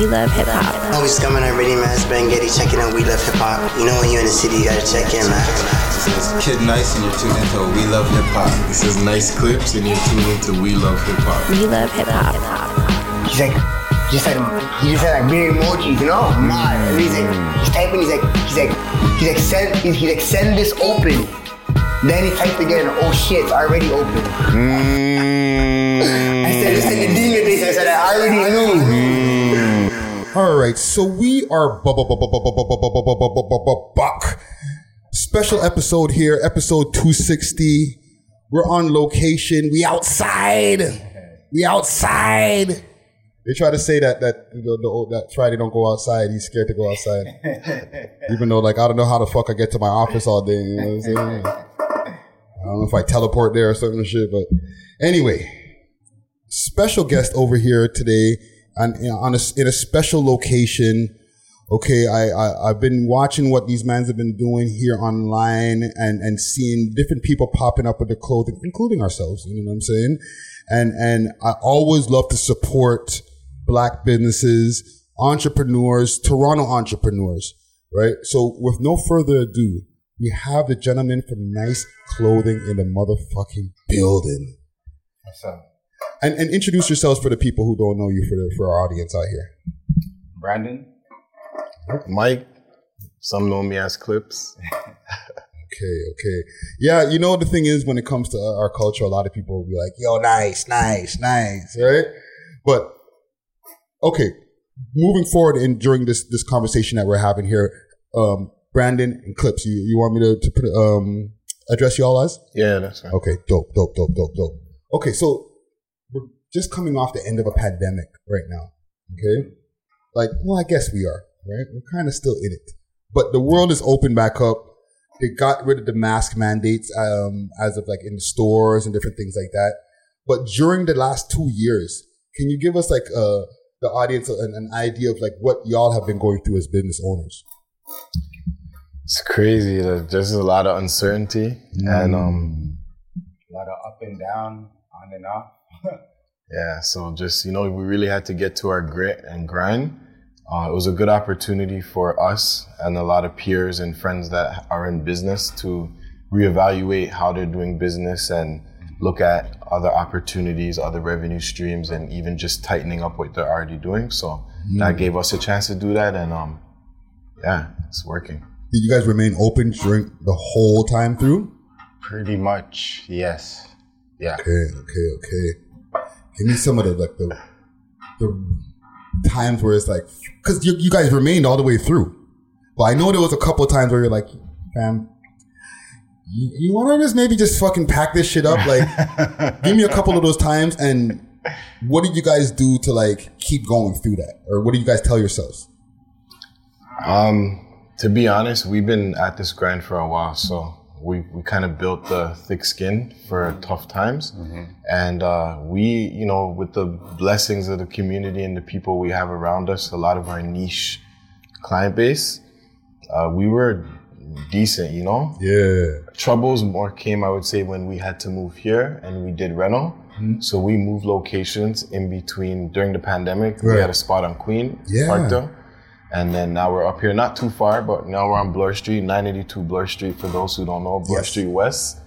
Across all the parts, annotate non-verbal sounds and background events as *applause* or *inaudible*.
We love hip hop. Oh, coming scumming already, man. It's Ben Getty checking out We love hip hop. You know when you're in the city, you gotta check in, man. This is Kid Nice, and you're tuned into We Love Hip Hop. This is Nice Clips, and you're tuned into We Love Hip Hop. We love hip hop. He's like, just like, he just had like weird emojis, you know? Mad. And he's like, he's typing, he's like, he's like, he's like, send, he's, he's like, send this open. Then he typed again, oh shit, it's already open. Mm. *laughs* I said, this is the demon thing. I said, I already knew. All right, so we are buck. Special episode here, episode 260. We're on location. We outside. We outside. They try to say that that the old, that Friday don't go outside. He's scared to go outside, even though like I don't know how the fuck I get to my office all day. You know what I'm saying? I don't know if I teleport there or something shit, but anyway, special guest over here today on, on a, in a special location. Okay, I, I I've been watching what these mans have been doing here online and and seeing different people popping up with their clothing, including ourselves. You know what I'm saying? And and I always love to support black businesses, entrepreneurs, Toronto entrepreneurs. Right. So with no further ado, we have the gentleman from Nice Clothing in the motherfucking building. What's up? And, and introduce yourselves for the people who don't know you for the for our audience out here. Brandon? Mike, some know me as Clips. Okay, okay. Yeah, you know the thing is when it comes to our culture, a lot of people will be like, "Yo, nice, nice, nice," right? But okay, moving forward in during this this conversation that we're having here, um, Brandon and Clips, you you want me to to put um address you all as? Yeah, that's right. Okay, dope, dope, dope, dope, dope. Okay, so we're just coming off the end of a pandemic right now. Okay, like, well, I guess we are, right? We're kind of still in it, but the world is open back up. They got rid of the mask mandates um, as of like in the stores and different things like that. But during the last two years, can you give us like uh, the audience an, an idea of like what y'all have been going through as business owners? It's crazy. Like, There's a lot of uncertainty, and um, A lot of up and down, on and off. *laughs* yeah. So just you know, we really had to get to our grit and grind. Uh, it was a good opportunity for us and a lot of peers and friends that are in business to reevaluate how they're doing business and look at other opportunities, other revenue streams, and even just tightening up what they're already doing. So that gave us a chance to do that, and um, yeah, it's working. Did you guys remain open during the whole time through? Pretty much, yes. Yeah. Okay, okay, okay. Give me some of the like the the times where it's like because you, you guys remained all the way through. But I know there was a couple of times where you're like, fam, you, you want to just maybe just fucking pack this shit up? Like, *laughs* give me a couple of those times. And what did you guys do to like keep going through that, or what do you guys tell yourselves? Um, to be honest, we've been at this grind for a while, so we, we kind of built the thick skin for tough times. And uh, we, you know, with the blessings of the community and the people we have around us, a lot of our niche client base, uh, we were decent, you know? Yeah, Troubles more came, I would say, when we had to move here and we did rental. So we moved locations in between during the pandemic. We had a spot on Queen, Yeah. Parkdale. And then now we're up here, not too far, but now we're on Bloor Street, 982 Bloor Street for those who don't know, Bloor Yes. Street West.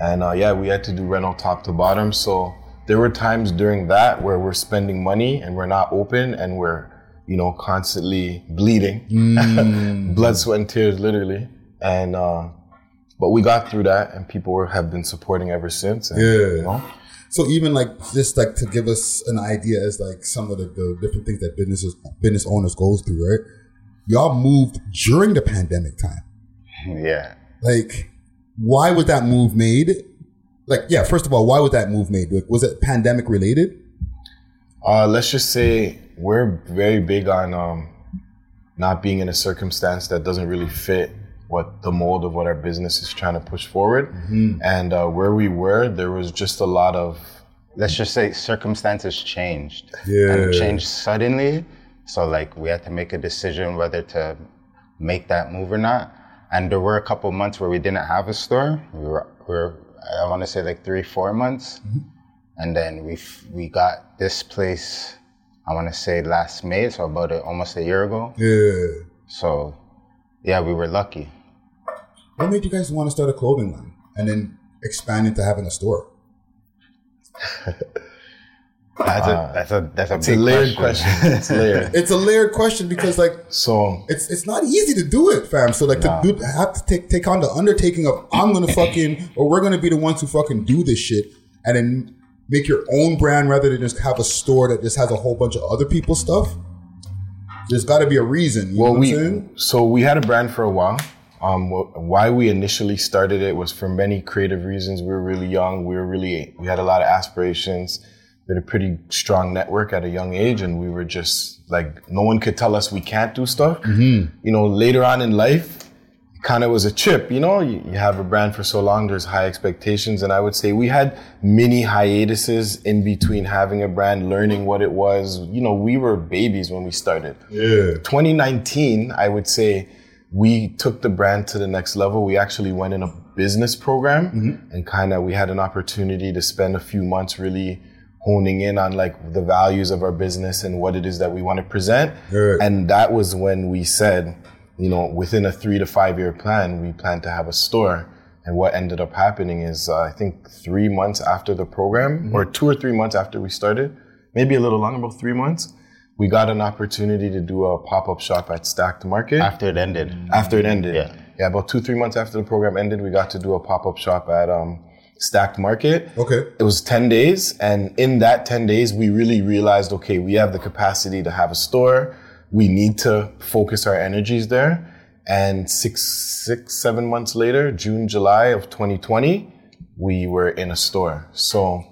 And uh, yeah, we had to do rental top to bottom. So there were times during that where we're spending money and we're not open and we're, you know, constantly bleeding, *laughs* blood, sweat, and tears, literally. And, uh, but we got through that and people were, have been supporting ever since. And, Yeah. You know? So even like just like to give us an idea as like some of the, the different things that businesses business owners goes through, right? Y'all moved during the pandemic time. Yeah. Like, why was that move made? Like, yeah, first of all, why was that move made? Like, was it pandemic related? Uh, let's just say we're very big on um, not being in a circumstance that doesn't really fit what the mold of what our business is trying to push forward. And uh, where we were, there was just a lot of Let's just say circumstances changed. Yeah. And changed suddenly. So like we had to make a decision whether to make that move or not. And there were a couple months where we didn't have a store. We were, we were I want to say like three, four months. And then we we got this place I want to say last May, so about a, almost a year ago. Yeah. So, yeah, we were lucky. What made you guys want to start a clothing line and then expand into having a store? *laughs* That's a uh, that's a that's a It's a layered question. question. *laughs* It's layered. *laughs* It's a layered question because like So it's it's not easy to do it, fam. So like to do have to take take on the undertaking of I'm gonna fucking or we're gonna be the ones who fucking do this shit and then make your own brand rather than just have a store that just has a whole bunch of other people's stuff. There's got to be a reason. You Well, know what we I'm saying? so we had a brand for a while. Um, wh- why we initially started it was for many creative reasons. We were really young. We were really we had a lot of aspirations. We had a pretty strong network at a young age, and we were just like no one could tell us we can't do stuff. You know, later on in life, kind of was a chip. You know, you, you have a brand for so long. There's high expectations, and I would say we had many hiatuses in between having a brand, learning what it was. You know, we were babies when we started. Yeah. 2019, I would say we took the brand to the next level. We actually went in a business program and kind of we had an opportunity to spend a few months really honing in on like the values of our business and what it is that we want to present. Good. And that was when we said, you know, within a three to five year plan, we plan to have a store. And what ended up happening is, uh, I think three months after the program, or two or three months after we started, maybe a little longer, about three months, we got an opportunity to do a pop up shop at Stackt Market After it ended, after it ended. Yeah. Yeah, about two, three months after the program ended, we got to do a pop up shop at um, Stackt Market. Okay. It was 10 days. And in that 10 days, we really realized okay, we have the capacity to have a store. We need to focus our energies there. And six, six, seven months later, June, July of 2020, we were in a store. So,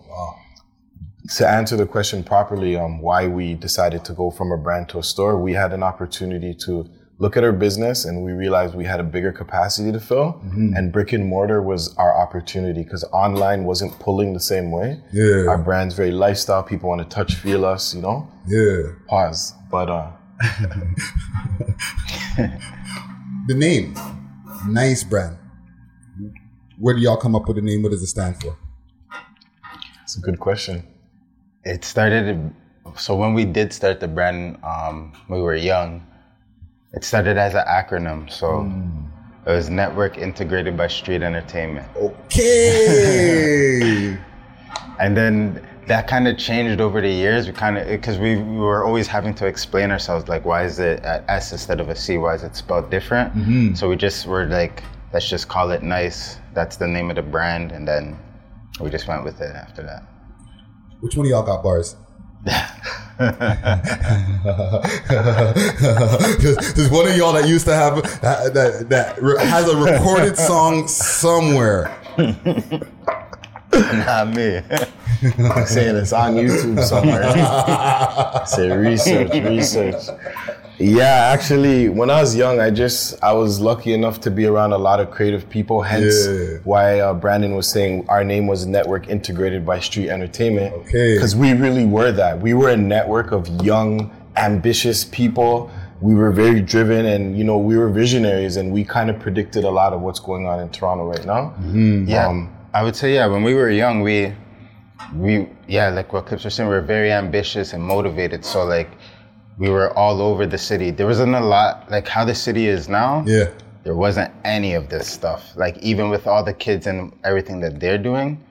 to answer the question properly, um, why we decided to go from a brand to a store, we had an opportunity to look at our business and we realized we had a bigger capacity to fill and brick and mortar was our opportunity because online wasn't pulling the same way. Yeah. Our brand's very lifestyle. People want to touch, feel us, you know? Yeah. Pause. But, uh, *laughs* The name, nice brand. Where do y'all come up with the name? What does it stand for? it's a good question. It started. So when we did start the brand, um, we were young. It started as an acronym. So it was Network Integrated by Street Entertainment. Okay. *laughs* And then that kind of changed over the years. We kind of, because we, we were always having to explain ourselves, like, why is it at S instead of a C? Why is it spelled different? So we just were like, let's just call it Nice. That's the name of the brand. And then we just went with it after that. Which one of y'all got bars? *laughs* there's, there's one of y'all that used to have that that, that re- has a recorded song somewhere. *laughs* Not me. I'm saying it's on YouTube somewhere. *laughs* Say research, research. Yeah, actually, when I was young, I just I was lucky enough to be around a lot of creative people. Hence, Yeah. why uh, Brandon was saying our name was Network Integrated by Street Entertainment. Okay. because we really were that. We were a network of young, ambitious people. We were very driven, and you know, we were visionaries, and we kind of predicted a lot of what's going on in Toronto right now. Yeah, Um, I would say yeah. When we were young, we we yeah, like what Clips were saying, we were very ambitious and motivated. So like we were all over the city. There wasn't a lot like how the city is now. Yeah. There wasn't any of this stuff. Like even with all the kids and everything that they're doing,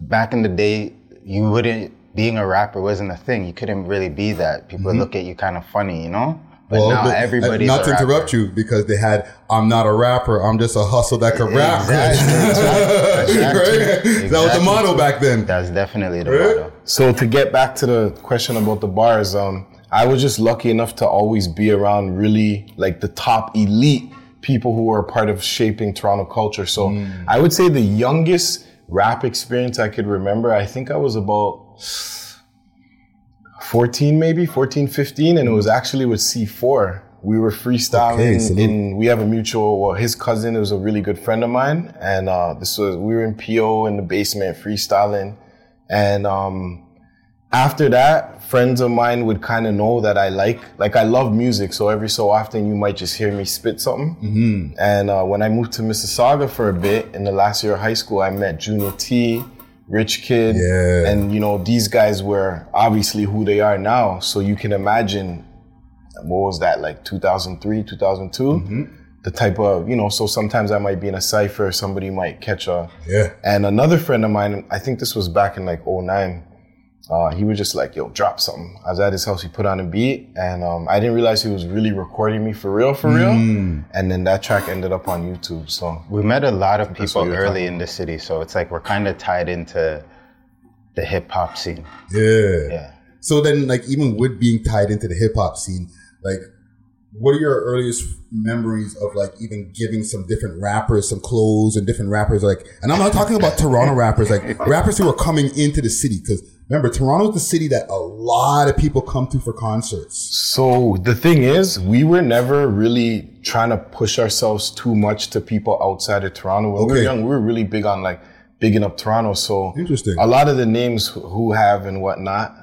back in the day, you wouldn't being a rapper wasn't a thing. You couldn't really be that. People would look at you kind of funny, you know. But now but, uh, not a to rapper. interrupt you because they had I'm not a rapper, I'm just a hustle that can rap. *laughs* Exactly. right? That was the motto back then. That's definitely the Right? motto. So to get back to the question about the bars, um, I was just lucky enough to always be around really like the top elite people who were a part of shaping Toronto culture. So I would say the youngest rap experience I could remember, I think I was about 14 maybe, 14, 15, and it was actually with C4. We were freestyling Okay, salute. in, we have a mutual, well, his cousin was a really good friend of mine. And, uh, this was, we were in PO in the basement freestyling. And, um, after that, friends of mine would kind of know that I like, like I love music. So every so often you might just hear me spit something. Mm-hmm. And uh, when I moved to Mississauga for a bit in the last year of high school, I met Junior T, Rich Kid, Yeah. and you know these guys were obviously who they are now. So you can imagine what was that like 2003, 2002. Mm-hmm. The type of you know. So sometimes I might be in a cipher. Somebody might catch a Yeah. and another friend of mine, I think this was back in like 09, uh, he was just like, yo, drop something. I was at his house, he put on a beat, and um, I didn't realize he was really recording me for real, for real. Mm. And then that track ended up on YouTube. So We met a lot of people early in the city, so it's like we're kind of tied into the hip hop scene. Yeah. Yeah. So then, like, even with being tied into the hip hop scene, like, what are your earliest memories of like even giving some different rappers some clothes and different rappers like? And I'm not talking about Toronto rappers, like rappers who are coming into the city because remember Toronto's the city that a lot of people come to for concerts. So the thing is, we were never really trying to push ourselves too much to people outside of Toronto. When we were young, we were really big on like bigging up Toronto. So Interesting. a lot of the names who- who have and whatnot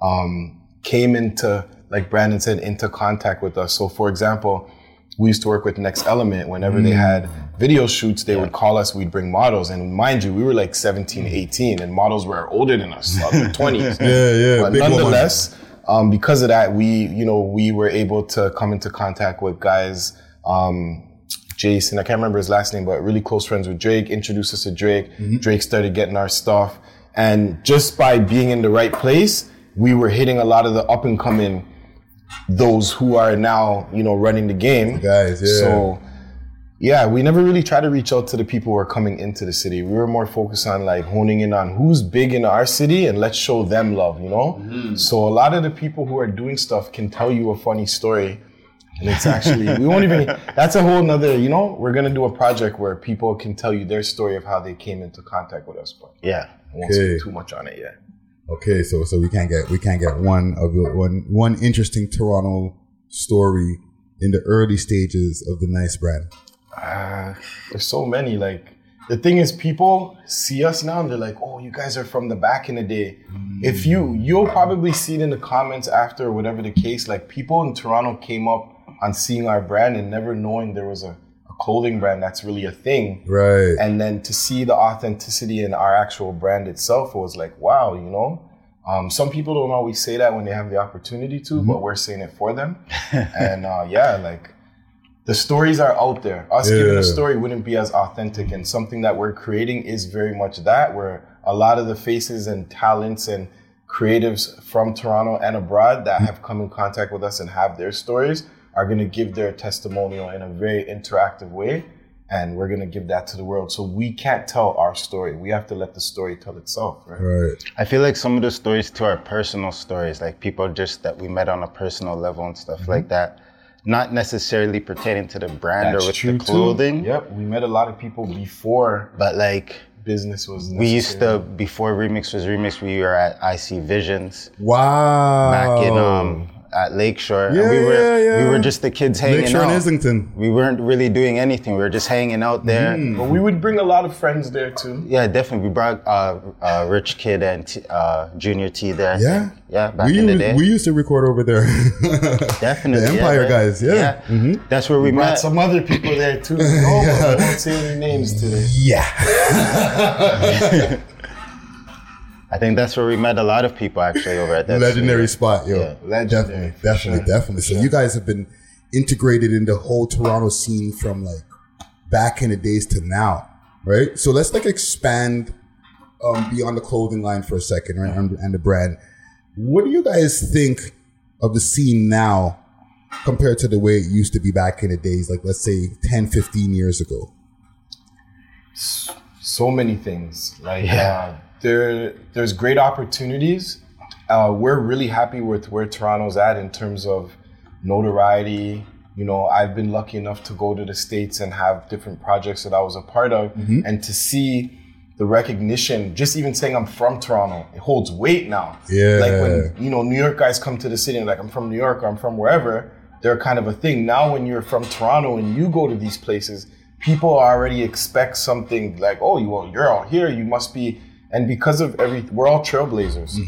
um, came into, like Brandon said, into contact with us. So for example, we used to work with Next Element. Whenever they had video shoots, they would call us, we'd bring models. And mind you, we were like 17, 18, and models were older than us, like *laughs* 20s. Yeah, yeah, But nonetheless, um, because of that, we, you know, we were able to come into contact with guys, um, Jason, I can't remember his last name, but really close friends with Drake, introduced us to Drake. Drake started getting our stuff. And just by being in the right place, we were hitting a lot of the up and coming, those who are now, you know, running the game. guys, yeah. So, yeah, we never really tried to reach out to the people who are coming into the city. We were more focused on like honing in on who's big in our city and let's show them love, you know? Mm-hmm. So a lot of the people who are doing stuff can tell you a funny story. And it's actually, we won't even, that's a whole nother, you know, we're going to do a project where people can tell you their story of how they came into contact with us, but Yeah. I won't Okay. speak too much on it yet. Okay, so so we can't get we can't get one of the one one interesting Toronto story in the early stages of the nice brand. Uh, there's so many. Like the thing is, people see us now and they're like, "Oh, you guys are from the back in the day." If you, you'll probably see it in the comments after, whatever the case. Like people in Toronto came up on seeing our brand and never knowing there was a clothing brand that's really a thing. Right. And then to see the authenticity in our actual brand itself was like, wow, you know. Um, some people don't always say that when they have the opportunity to, but we're saying it for them. *laughs* and uh, yeah, like the stories are out there. Us giving a story wouldn't be as authentic, and something that we're creating is very much that. Where a lot of the faces and talents and creatives from Toronto and abroad that have come in contact with us and have their stories are going to give their testimonial in a very interactive way, and we're going to give that to the world. So we can't tell our story; we have to let the story tell itself, right? right. I feel like some of the stories too are personal stories, like people just that we met on a personal level and stuff Mm-hmm. like that. Not necessarily pertaining to the brand or That's with true the too. clothing, Yep, we met a lot of people before but like business was. we used to before Remix was Remix, we were at IC Visions Wow. back in um at Lakeshore. Yeah, and we were yeah, yeah. we were just the kids hanging Lakeshore out. and Islington. We weren't really doing anything. We were just hanging out there. But we would bring a lot of friends there too. Yeah, definitely. We brought uh, uh, Rich Kid and T, uh, Junior T there. Yeah. yeah. Back we in the used, day, we used to record over there. *laughs* definitely. the yeah, Empire right? guys, yeah. Mm-hmm. That's where we, Brought met. some other people there too. No, but we won't say any names today. yeah. *laughs* *laughs* I think that's where we met a lot of people actually over at that *laughs* legendary studio. spot, yo. Yeah, legendary, Definitely, definitely, sure, definitely. So you guys have been integrated in the whole Toronto scene from like back in the days to now, right? So let's like expand um, beyond the clothing line for a second, right? And, and the brand. What do you guys think of the scene now compared to the way it used to be back in the days, like let's say 10, 15 years ago? So many things. Like uh, there, there's great opportunities. Uh, we're really happy with where Toronto's at in terms of notoriety. You know, I've been lucky enough to go to the states and have different projects that I was a part of, and to see the recognition. Just even saying I'm from Toronto, it holds weight now. Yeah. Like when you know New York guys come to the city and like I'm from New York or I'm from wherever, they're kind of a thing. Now when you're from Toronto and you go to these places, people already expect something like, oh, you well, you're out here, you must be. And because of every, we're all trailblazers.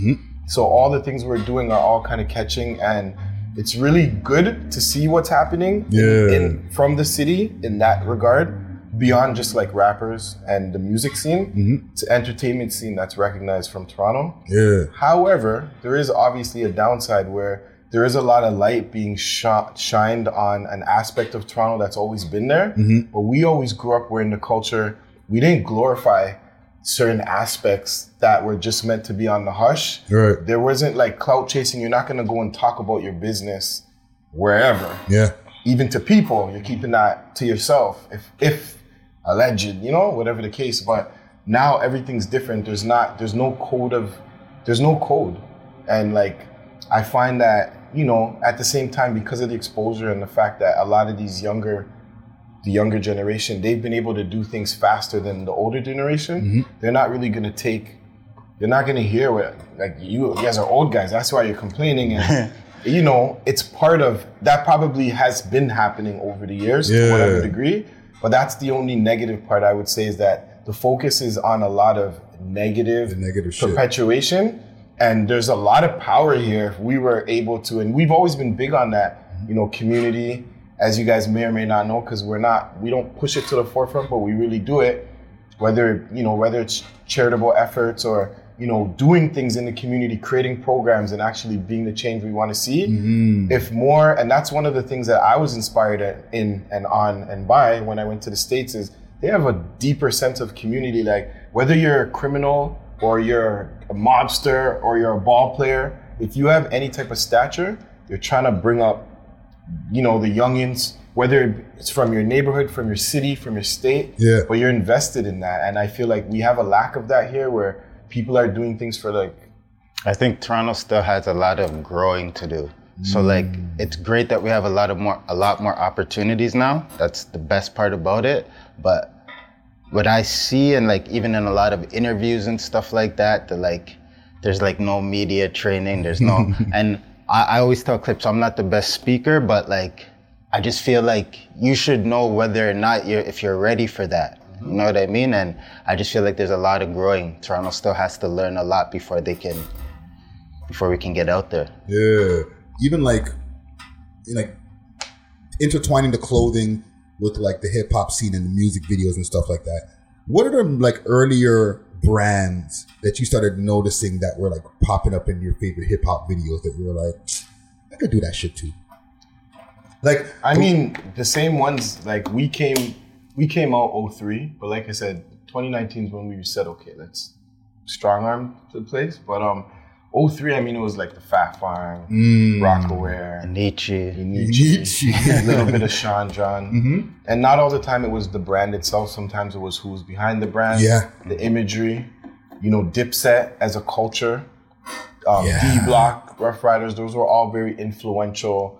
So all the things we're doing are all kind of catching, and it's really good to see what's happening Yeah. in, from the city in that regard. beyond just like rappers and the music scene, Mm-hmm. it's an entertainment scene that's recognized from Toronto. Yeah. However, there is obviously a downside where there is a lot of light being shot, shined on an aspect of Toronto that's always been there. Mm-hmm. But we always grew up where in the culture, we didn't glorify certain aspects that were just meant to be on the hush. Right. There wasn't like clout chasing. You're not going to go and talk about your business wherever Yeah. even to people, you're keeping that to yourself. If if alleged, you know, whatever the case. But now everything's different. There's not there's no code of there's no code. And like I find that, you know, at the same time because of the exposure and the fact that a lot of these younger the younger generation, they've been able to do things faster than the older generation. Mm-hmm. They're not really gonna take they're not gonna hear what like you, you guys are old guys. That's why you're complaining, and *laughs* you know it's part of that. Probably has been happening over the years to whatever degree, but that's the only negative part I would say is that the focus is on a lot of negative, negative shit. And there's a lot of power here. If we were able to, and we've always been big on that, you know, community. As you guys may or may not know, because we're not, we don't push it to the forefront, but we really do it whether you know whether it's charitable efforts or you know doing things in the community creating programs and actually being the change we want to see mm-hmm. if more and that's one of the things that i was inspired at, in and on and by when i went to the states is they have a deeper sense of community like whether you're a criminal or you're a mobster or you're a ball player if you have any type of stature you're trying to bring up you know, the youngins, whether it's from your neighborhood, from your city, from your state, Yeah. but you're invested in that. And I feel like we have a lack of that here where people are doing things for like, I think Toronto still has a lot of growing to do. So like mm. it's great that we have a lot of more a lot more opportunities now. That's the best part about it. But what I see and like even in a lot of interviews and stuff like that, the like there's like no media training, there's no *laughs* and I, I always tell clips I'm not the best speaker, but like I just feel like you should know whether or not you're if you're ready for that. You know what I mean? And I just feel like there's a lot of growing. Toronto still has to learn a lot before they can before we can get out there. Yeah. Even like, like intertwining the clothing with like the hip hop scene and the music videos and stuff like that. What are the like earlier brands that you started noticing that were like popping up in your favorite hip hop videos that you were like, I could do that shit too. Like, I mean, the same ones, like we came, we came out 03, but like I said, 2019 is when we said, okay, let's strong arm the place. But um, 03, I mean, it was like the Phat Farm, Rocawear, Nietzsche. Nietzsche, a little bit of *laughs* Sean John. And not all the time it was the brand itself. Sometimes it was who's behind the brand, Yeah. the imagery, you know, Dipset as a culture, um, Yeah. D Block, Ruff Ryders, those were all very influential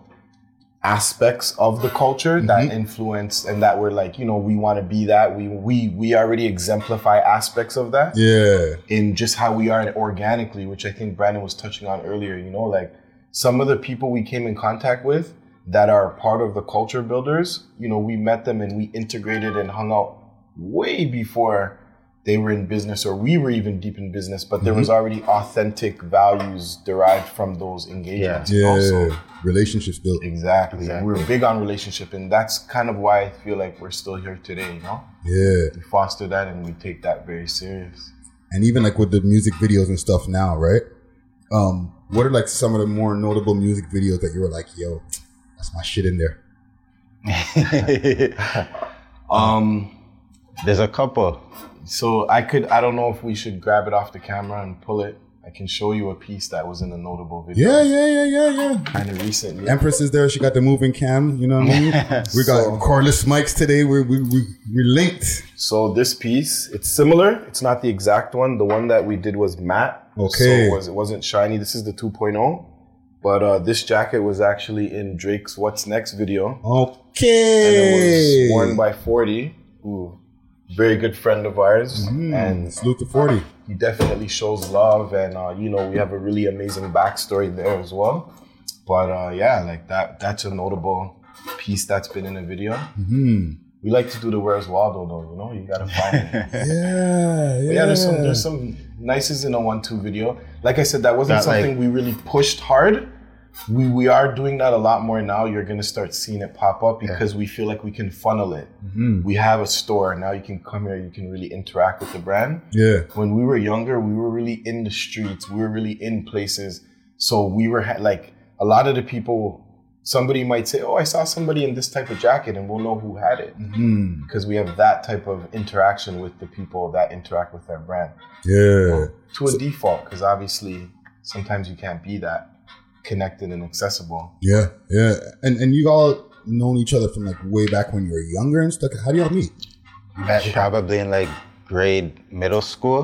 aspects of the culture that mm-hmm. influenced and that were like, you know, we want to be that. We we we already exemplify aspects of that yeah, in just how we are organically, which I think Brandon was touching on earlier. You know, like some of the people we came in contact with that are part of the culture builders, you know, we met them and we integrated and hung out way before they were in business or we were even deep in business, but there was already authentic values derived from those engagements. yeah. Also. Relationships built. Exactly. And we're big on relationship and that's kind of why I feel like we're still here today, you know? Yeah. We foster that and we take that very serious. and even like with the music videos and stuff now, right? Um, what are like some of the more notable music videos that you were like, yo, that's my shit in there? *laughs* Um There's a couple. So I could, I don't know if we should grab it off the camera and pull it. I can show you a piece that was in a notable video. Yeah, yeah, yeah, yeah, yeah. Kind of recently. Empress is there. She got the moving cam. You know what I mean? *laughs* we got So- cordless mics today. We we we we linked. So this piece, it's similar. It's not the exact one. The one that we did was matte. Okay. So it, was, it wasn't shiny. This is the 2.0. But uh, this jacket was actually in Drake's What's Next video. Okay. And it was worn by 40, who very good friend of ours. Mm, And salute to forty. he definitely shows love and uh, you know we have a really amazing backstory there as well but uh, yeah like that that's a notable piece that's been in a video Hmm. we like to do the where's waldo though you know you gotta find it *laughs* Yeah, yeah. Yeah there's some there's some nices in a one two video like i said that wasn't That, like- something we really pushed hard we we are doing that a lot more now. You're gonna start seeing it pop up because we feel like we can funnel it. We have a store now. You can come here. You can really interact with the brand. Yeah. When we were younger, we were really in the streets. We were really in places. So we were ha- like a lot of the people. Somebody might say, "Oh, I saw somebody in this type of jacket," and we'll know who had it Mm. because we have that type of interaction with the people that interact with our brand Yeah. to a default. Because obviously, sometimes you can't be that connected and accessible. Yeah. Yeah. And and you all known each other from like way back when you were younger and stuff. How do y'all meet? Met probably in like grade middle school,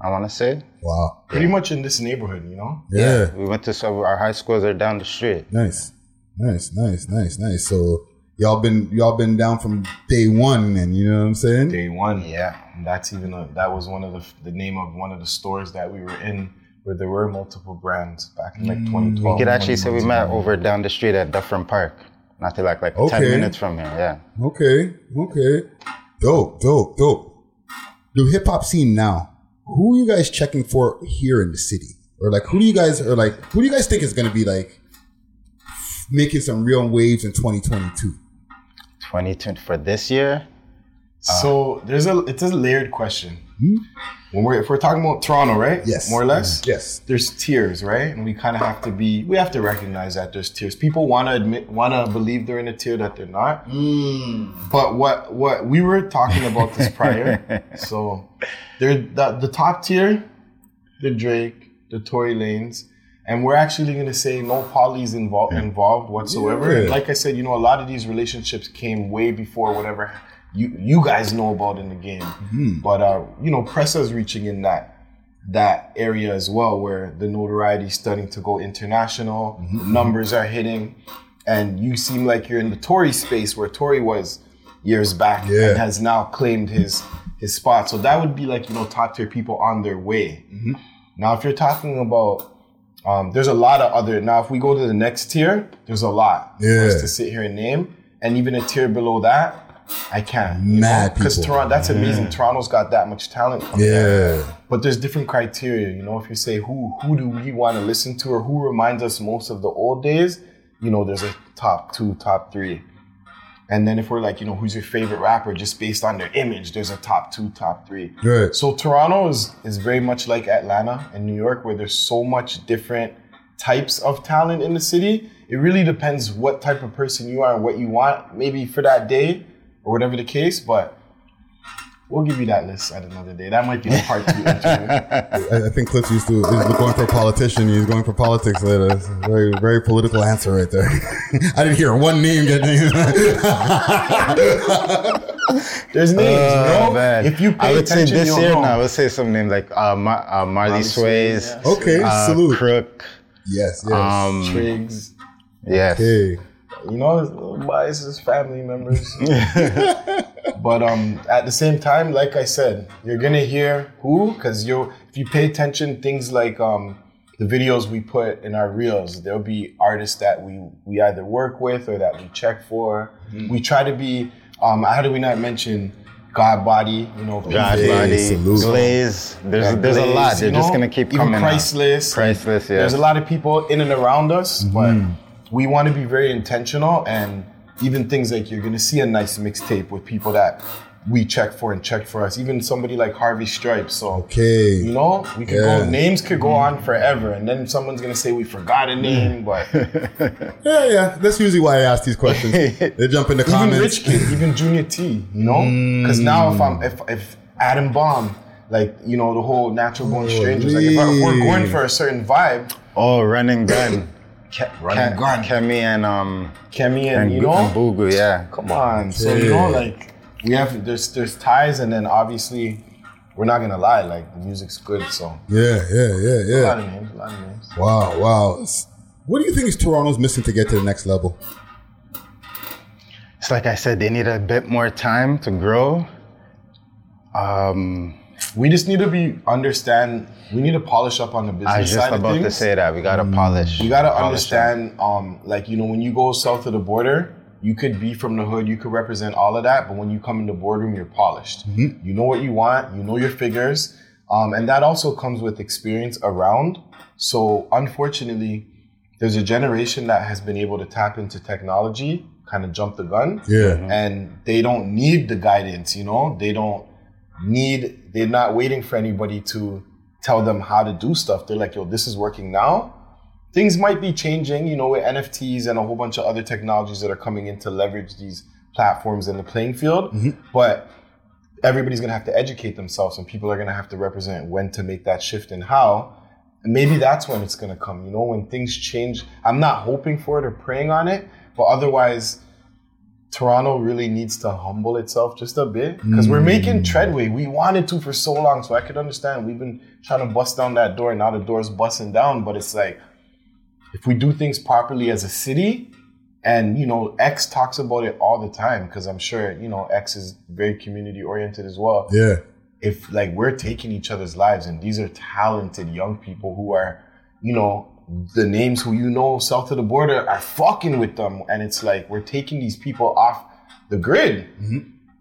I want to say. Wow. Pretty much in this neighborhood, you know. Yeah. We went to some our high schools are down the street. Nice. Nice. Nice. Nice. Nice. So y'all been y'all been down from day one, and you know what I'm saying? Day one, Yeah. And that's even a, that was one of the the name of one of the stores that we were in where there were multiple brands back in like 2012. Mm. We could actually say we met over down the street at Dufferin Park. Not to like like Okay. ten minutes from here. Yeah. Okay. Okay. Dope. Dope. Dope. The hip hop scene now. Who are you guys checking for here in the city? Or like, who do you guys or like, who do you guys think is going to be like making some real waves in 2022? 2020 for this year. So there's a it's a layered question. Hmm? When we're if we're talking about Toronto, right? Yes. More or less. Mm-hmm. Yes. There's tiers, right? And we kind of have to be. We have to recognize that there's tiers. People want to admit, want to believe they're in a tier that they're not. Mm. But what what we were talking about this prior. *laughs* so they're the, the top tier, the Drake, the Tory Lanez. And we're actually going to say no polys involved involved whatsoever. Yeah. Like I said, you know, a lot of these relationships came way before whatever you you guys know about in the game. But uh, you know, Pressa's reaching in that that area as well, where the notoriety is starting to go international. the numbers are hitting, and you seem like you're in the Tory space where Tory was years back Yeah. and has now claimed his his spot. So that would be like you know top tier people on their way. Now, if you're talking about um, there's a lot of other. Now, if we go to the next tier, there's a lot for Yeah. us to sit here and name, and even a tier below that, I can't. Mad because. Toronto. That's amazing. Toronto's got that much talent. Yeah. But there's different criteria. You know, if you say who who do we want to listen to, or who reminds us most of the old days, you know, there's a top two, top three. And then if we're like, you know, who's your favorite rapper, just based on their image, there's a top two, top three. Right. So Toronto is, is very much like Atlanta and New York, where there's so much different types of talent in the city. It really depends what type of person you are and what you want, maybe for that day or whatever the case. But we'll give you that list at another day. That might be the part two. *laughs* I, I think Clips used to is going for a politician. He's going for politics. That's a very, very political answer right there. *laughs* I didn't hear one name get named. *laughs* There's names, Oh, bro. man. If you pay I would say this year know. now, I would say some name like uh, Mar- uh, Marley Marley Sways, Sways, okay, uh, salute. Crook. yes, yes. Um, Triggs. yes. okay. You know, his little biases, family members. *laughs* but um, at the same time, like I said, you're gonna hear who, because you if you pay attention, things like um, the videos we put in our reels, there'll be artists that we we either work with or that we check for. We try to be. Um, how do we not mention God Body? You know, God Hey, Body. Glaze. There's Yeah, there's a lot. They're just know? gonna keep Even coming. out. priceless. Priceless. Yeah. There's a lot of people in and around us, but we want to be very intentional and even things like you're gonna see a nice mixtape with people that we check for and check for us. Even somebody like Harvey Stripes. So Okay. you know, we could Yeah. go names could go on mm-hmm. forever, and then someone's gonna say we forgot a name, mm. but *laughs* Yeah, yeah. That's usually why I ask these questions. *laughs* they jump in the even comments. Rich Kid, even Junior T, you know? Because now if I'm if if Adam Bomb, like you know the whole Natural Born oh, Strangers, like if, I, if we're going for a certain vibe, oh, Running Gun. Ke- running Ke- gun, Kemi and um Kemi, and, and, you Gu- know, and Bugu. Yeah. come on. So you know, like we have there's there's ties, and then obviously we're not gonna lie, like the music's good, so Yeah, yeah, yeah, a lot yeah. of names, a lot of names. Wow, wow. What do you think is Toronto's missing to get to the next level? It's like I said, they need a bit more time to grow. Um, We just need to be understand. We need to polish up on the business I was just side of about to say that we gotta polish. You gotta polish understand, um, like you know, when you go south of the border, you could be from the hood, you could represent all of that, but when you come in the boardroom, you're polished. You know what you want, you know your figures, um, and that also comes with experience around. So unfortunately, there's a generation that has been able to tap into technology, kind of jump the gun. Yeah. And they don't need the guidance, you know? They don't need, they're not waiting for anybody to tell them how to do stuff. They're like, yo, this is working now. Things might be changing, you know, with NFTs and a whole bunch of other technologies that are coming in to leverage these platforms in the playing field. Mm-hmm. But everybody's gonna have to educate themselves and people are gonna have to represent when to make that shift and how. And maybe that's when it's gonna come, you know, when things change. I'm not hoping for it or praying on it, but otherwise, Toronto really needs to humble itself just a bit because we're making hmm. treadway. We wanted to for so long, so I could understand. We've been trying to bust down that door, and now the door's busting down, but it's like if we do things properly as a city, and you know, X talks about it all the time because I'm sure you know X is very community oriented as well. Yeah. If like we're taking each other's lives, and these are talented young people who are, you know, the names who you know south of the border are fucking with them, and it's like we're taking these people off the grid. Mm-hmm.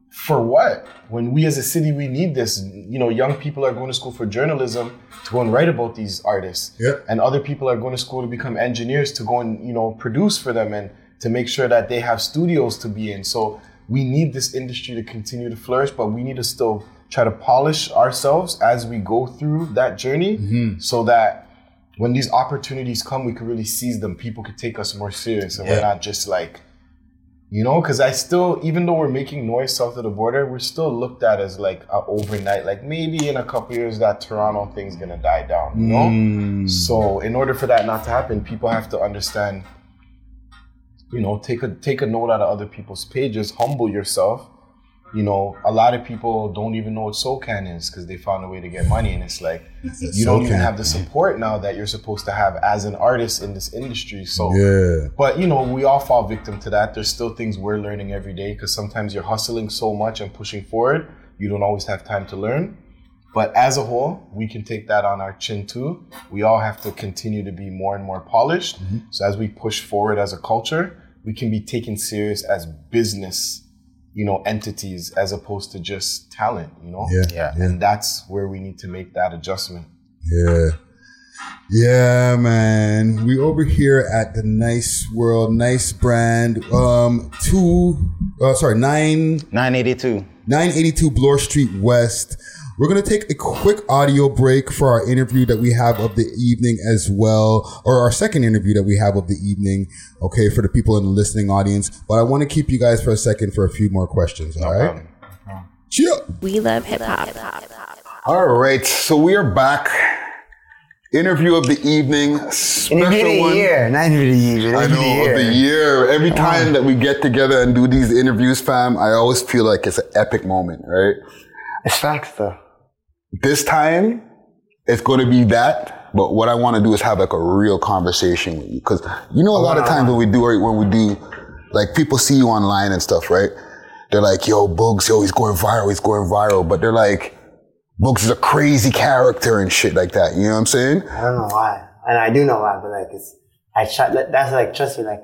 For what? When we as a city we need this, you know, young people are going to school for journalism to go and write about these artists, Yeah. and other people are going to school to become engineers to go and you know produce for them and to make sure that they have studios to be in. So we need this industry to continue to flourish, but we need to still try to polish ourselves as we go through that journey, mm-hmm. so that when these opportunities come, we can really seize them. People could take us more serious, and we're not just like you know, because I still, even though we're making noise south of the border, we're still looked at as like a overnight. Like maybe in a couple years that Toronto thing's gonna die down. You know. Mm. So in order for that not to happen, people have to understand. You know, take a take a note out of other people's pages. Humble yourself. You know, a lot of people don't even know what SOCAN is because they found a way to get money, and it's like you don't even have the support now that you're supposed to have as an artist in this industry. So Yeah. but you know, we all fall victim to that. There's still things we're learning every day because sometimes you're hustling so much and pushing forward, you don't always have time to learn. But as a whole, we can take that on our chin too. We all have to continue to be more and more polished. So as we push forward as a culture, we can be taken serious as business, you know, entities as opposed to just talent, you know? Yeah. Yeah. And that's where we need to make that adjustment. Yeah. Yeah, man. We over here at the Nice World, Nice Brand, um, two, uh, sorry, nine, 982. 982 Bloor Street West. We're going to take a quick audio break for our interview that we have of the evening as well, or our second interview that we have of the evening. Okay, for the people in the listening audience. But I want to keep you guys for a second for a few more questions. All right. Chill. We love hip hop. All right. So we are back. Interview of the evening. Special Interview of the one. year, not interview of the year. I interview know of the year. Every time that we get together and do these interviews, fam, I always feel like it's an epic moment, right? It's facts though. This time, it's going to be that. But what I want to do is have like a real conversation with you, because you know, a lot of times when we do when we do, like people see you online and stuff, right? They're like, "Yo, Bugs, yo, he's going viral, he's going viral," but they're like, "Bugs is a crazy character and shit like that." You know what I'm saying? I don't know why, and I do know why, but like it's I tried. That's like trust me, like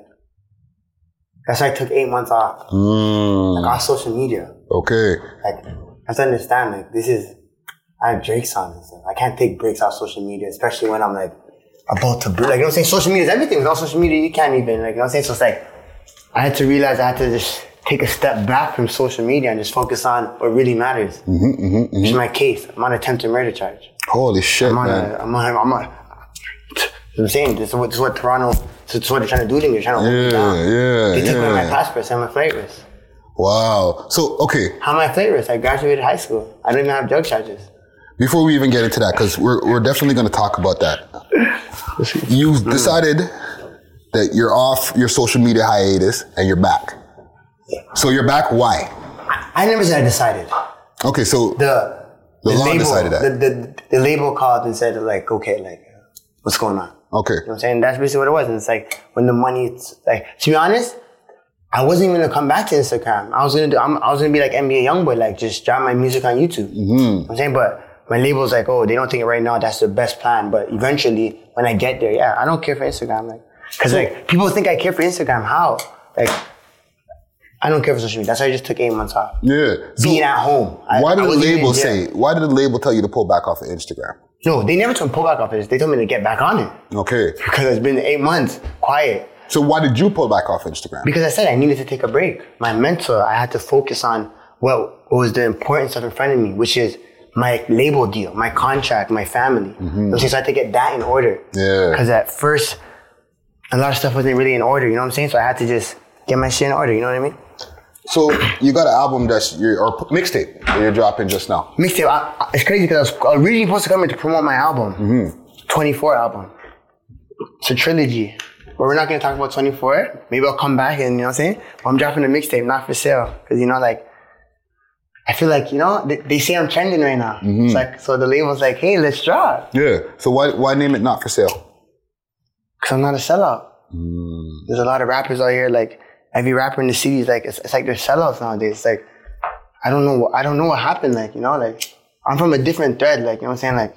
that's why I took eight months off, Mm, like off social media. okay. Like I have to understand, like this is I have breaks on and stuff. I can't take breaks off social media, especially when I'm like about to break. Like you know what I'm saying? Social media is everything. Without social media, you can't even like you know what I'm saying. So it's like I had to realize I had to just take a step back from social media and just focus on what really matters. Mm-hmm, Which is my case. I'm on attempted murder charge. Holy shit, I'm on. man. A, I'm on. I'm on. I'm saying this is what this is what Toronto. This is what they're trying to do to me. They're trying to hold me Yeah, down. yeah, They took away my yeah. passport. So I'm a flight risk. Wow. So, okay, How am I a flight risk? I graduated high school. I don't even have drug charges. Before we even get into that, because we're, we're definitely going to talk about that. You've decided that you're off your social media hiatus and you're back. So you're back. Why? I never said I decided. Okay, so The The law decided that. The, the, the label called and said like, okay, like, what's going on? okay, You know what I'm saying? That's basically what it was. And it's like when the money, it's like to be honest, I wasn't even gonna come back to Instagram. I was gonna do. I'm, I was gonna be like NBA YoungBoy, like just drop my music on YouTube. Mm-hmm. You know what I'm saying, but my label's like, oh, they don't think right now that's the best plan. But eventually, when I get there, yeah, I don't care for Instagram, like, cause like people think I care for Instagram. How? Like, I don't care for social media. That's why I just took eight months off. yeah. So Being at home. I- why did the label say? Why did the label tell you to pull back off of Instagram? No, they never told me to pull back off it. They told me to get back on it Okay. because it's been eight months quiet. So why did you pull back off Instagram? Because I said I needed to take a break. My mentor, I had to focus on what was the important stuff in front of me, which is my label deal, my contract, my family. Mm-hmm. Know, So I had to get that in order. Yeah. Because at first, a lot of stuff wasn't really in order. You know what I'm saying? So I had to just get my shit in order. You know what I mean? So you got an album that's your or mixtape that you're dropping just now. Mixtape. I, I, it's crazy because I was originally supposed to come here to promote my album, mm-hmm. 24 album. It's a trilogy. But we're not gonna talk about 24. Maybe I'll come back and you know what I'm saying. But I'm dropping a mixtape, not for sale, because you know like. I feel like you know they, they say I'm trending right now. It's mm-hmm. like so the label's like, hey, let's drop. Yeah. So why why name it not for sale? Cause I'm not a sellout. Mm. There's a lot of rappers out here. Like every rapper in the city is like it's, it's like they're sellouts nowadays. It's like I don't know. what- I don't know what happened. Like you know, like I'm from a different thread. Like you know what I'm saying. Like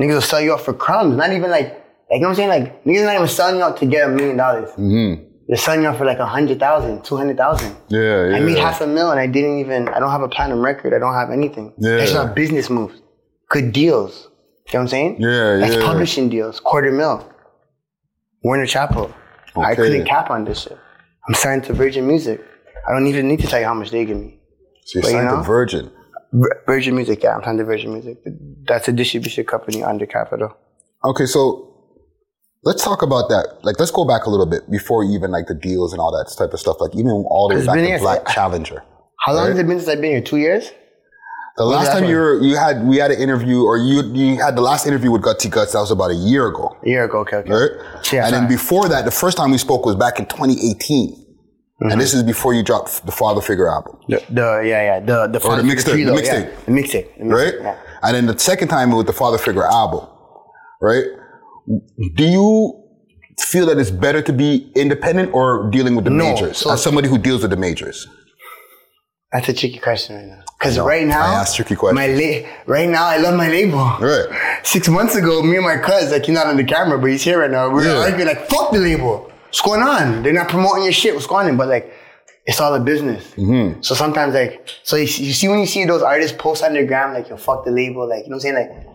niggas will sell you out for crumbs. Not even like like you know what I'm saying. Like niggas not even selling you out to get a million dollars. Mm-hmm. They're selling you out for like a hundred thousand, two hundred thousand. Yeah, yeah. I made half a mil and I didn't even. I don't have a platinum record. I don't have anything. Yeah. That's not business moves. Good deals. You know what I'm saying? Yeah, That's yeah. publishing deals. Quarter mil. Warner Chappell. I couldn't cap on this shit. I'm signed to Virgin Music. I don't even need to tell you how much they give me. So you're But you signed to? Virgin. Virgin Music, yeah, I'm signed to Virgin Music. That's a distribution company under Capitol. Okay, so let's talk about that. Like, let's go back a little bit before even like the deals and all that type of stuff. Like, even all the way back to here Black for- uh, Challenger. How long Right. has it been since I've been here? Two years? The last time one? you were, you had, we had an interview, or you you had the last interview with Gutsy Guts. That was about a year ago, A year ago, okay, okay. right? Yeah, and then before that, the first time we spoke was back in 2018, and mm-hmm. this is before you dropped the Father Figure album, The, the yeah, yeah, the the, Or the Father mixtape, Figure the Trio, yeah. mixtape. the mixtape, right? yeah. And then the second time with the Father Figure album, right? Do you feel that it's better to be independent or dealing with the No, majors? so- As somebody who deals with the majors, That's a tricky question right now. Because right now, I ask tricky questions. My la- right now, I love my label. Right. Six months ago, me and my cousin, like he's not on the camera, but he's here right now. We were Yeah. arguing like, "Fuck the label. What's going on? They're not promoting your shit. What's going on?" But like, it's all a business. Mm-hmm. So sometimes like, so you, see- you see when you see those artists post on their gram like, "Yo, fuck the label," like you know what I'm saying? Like,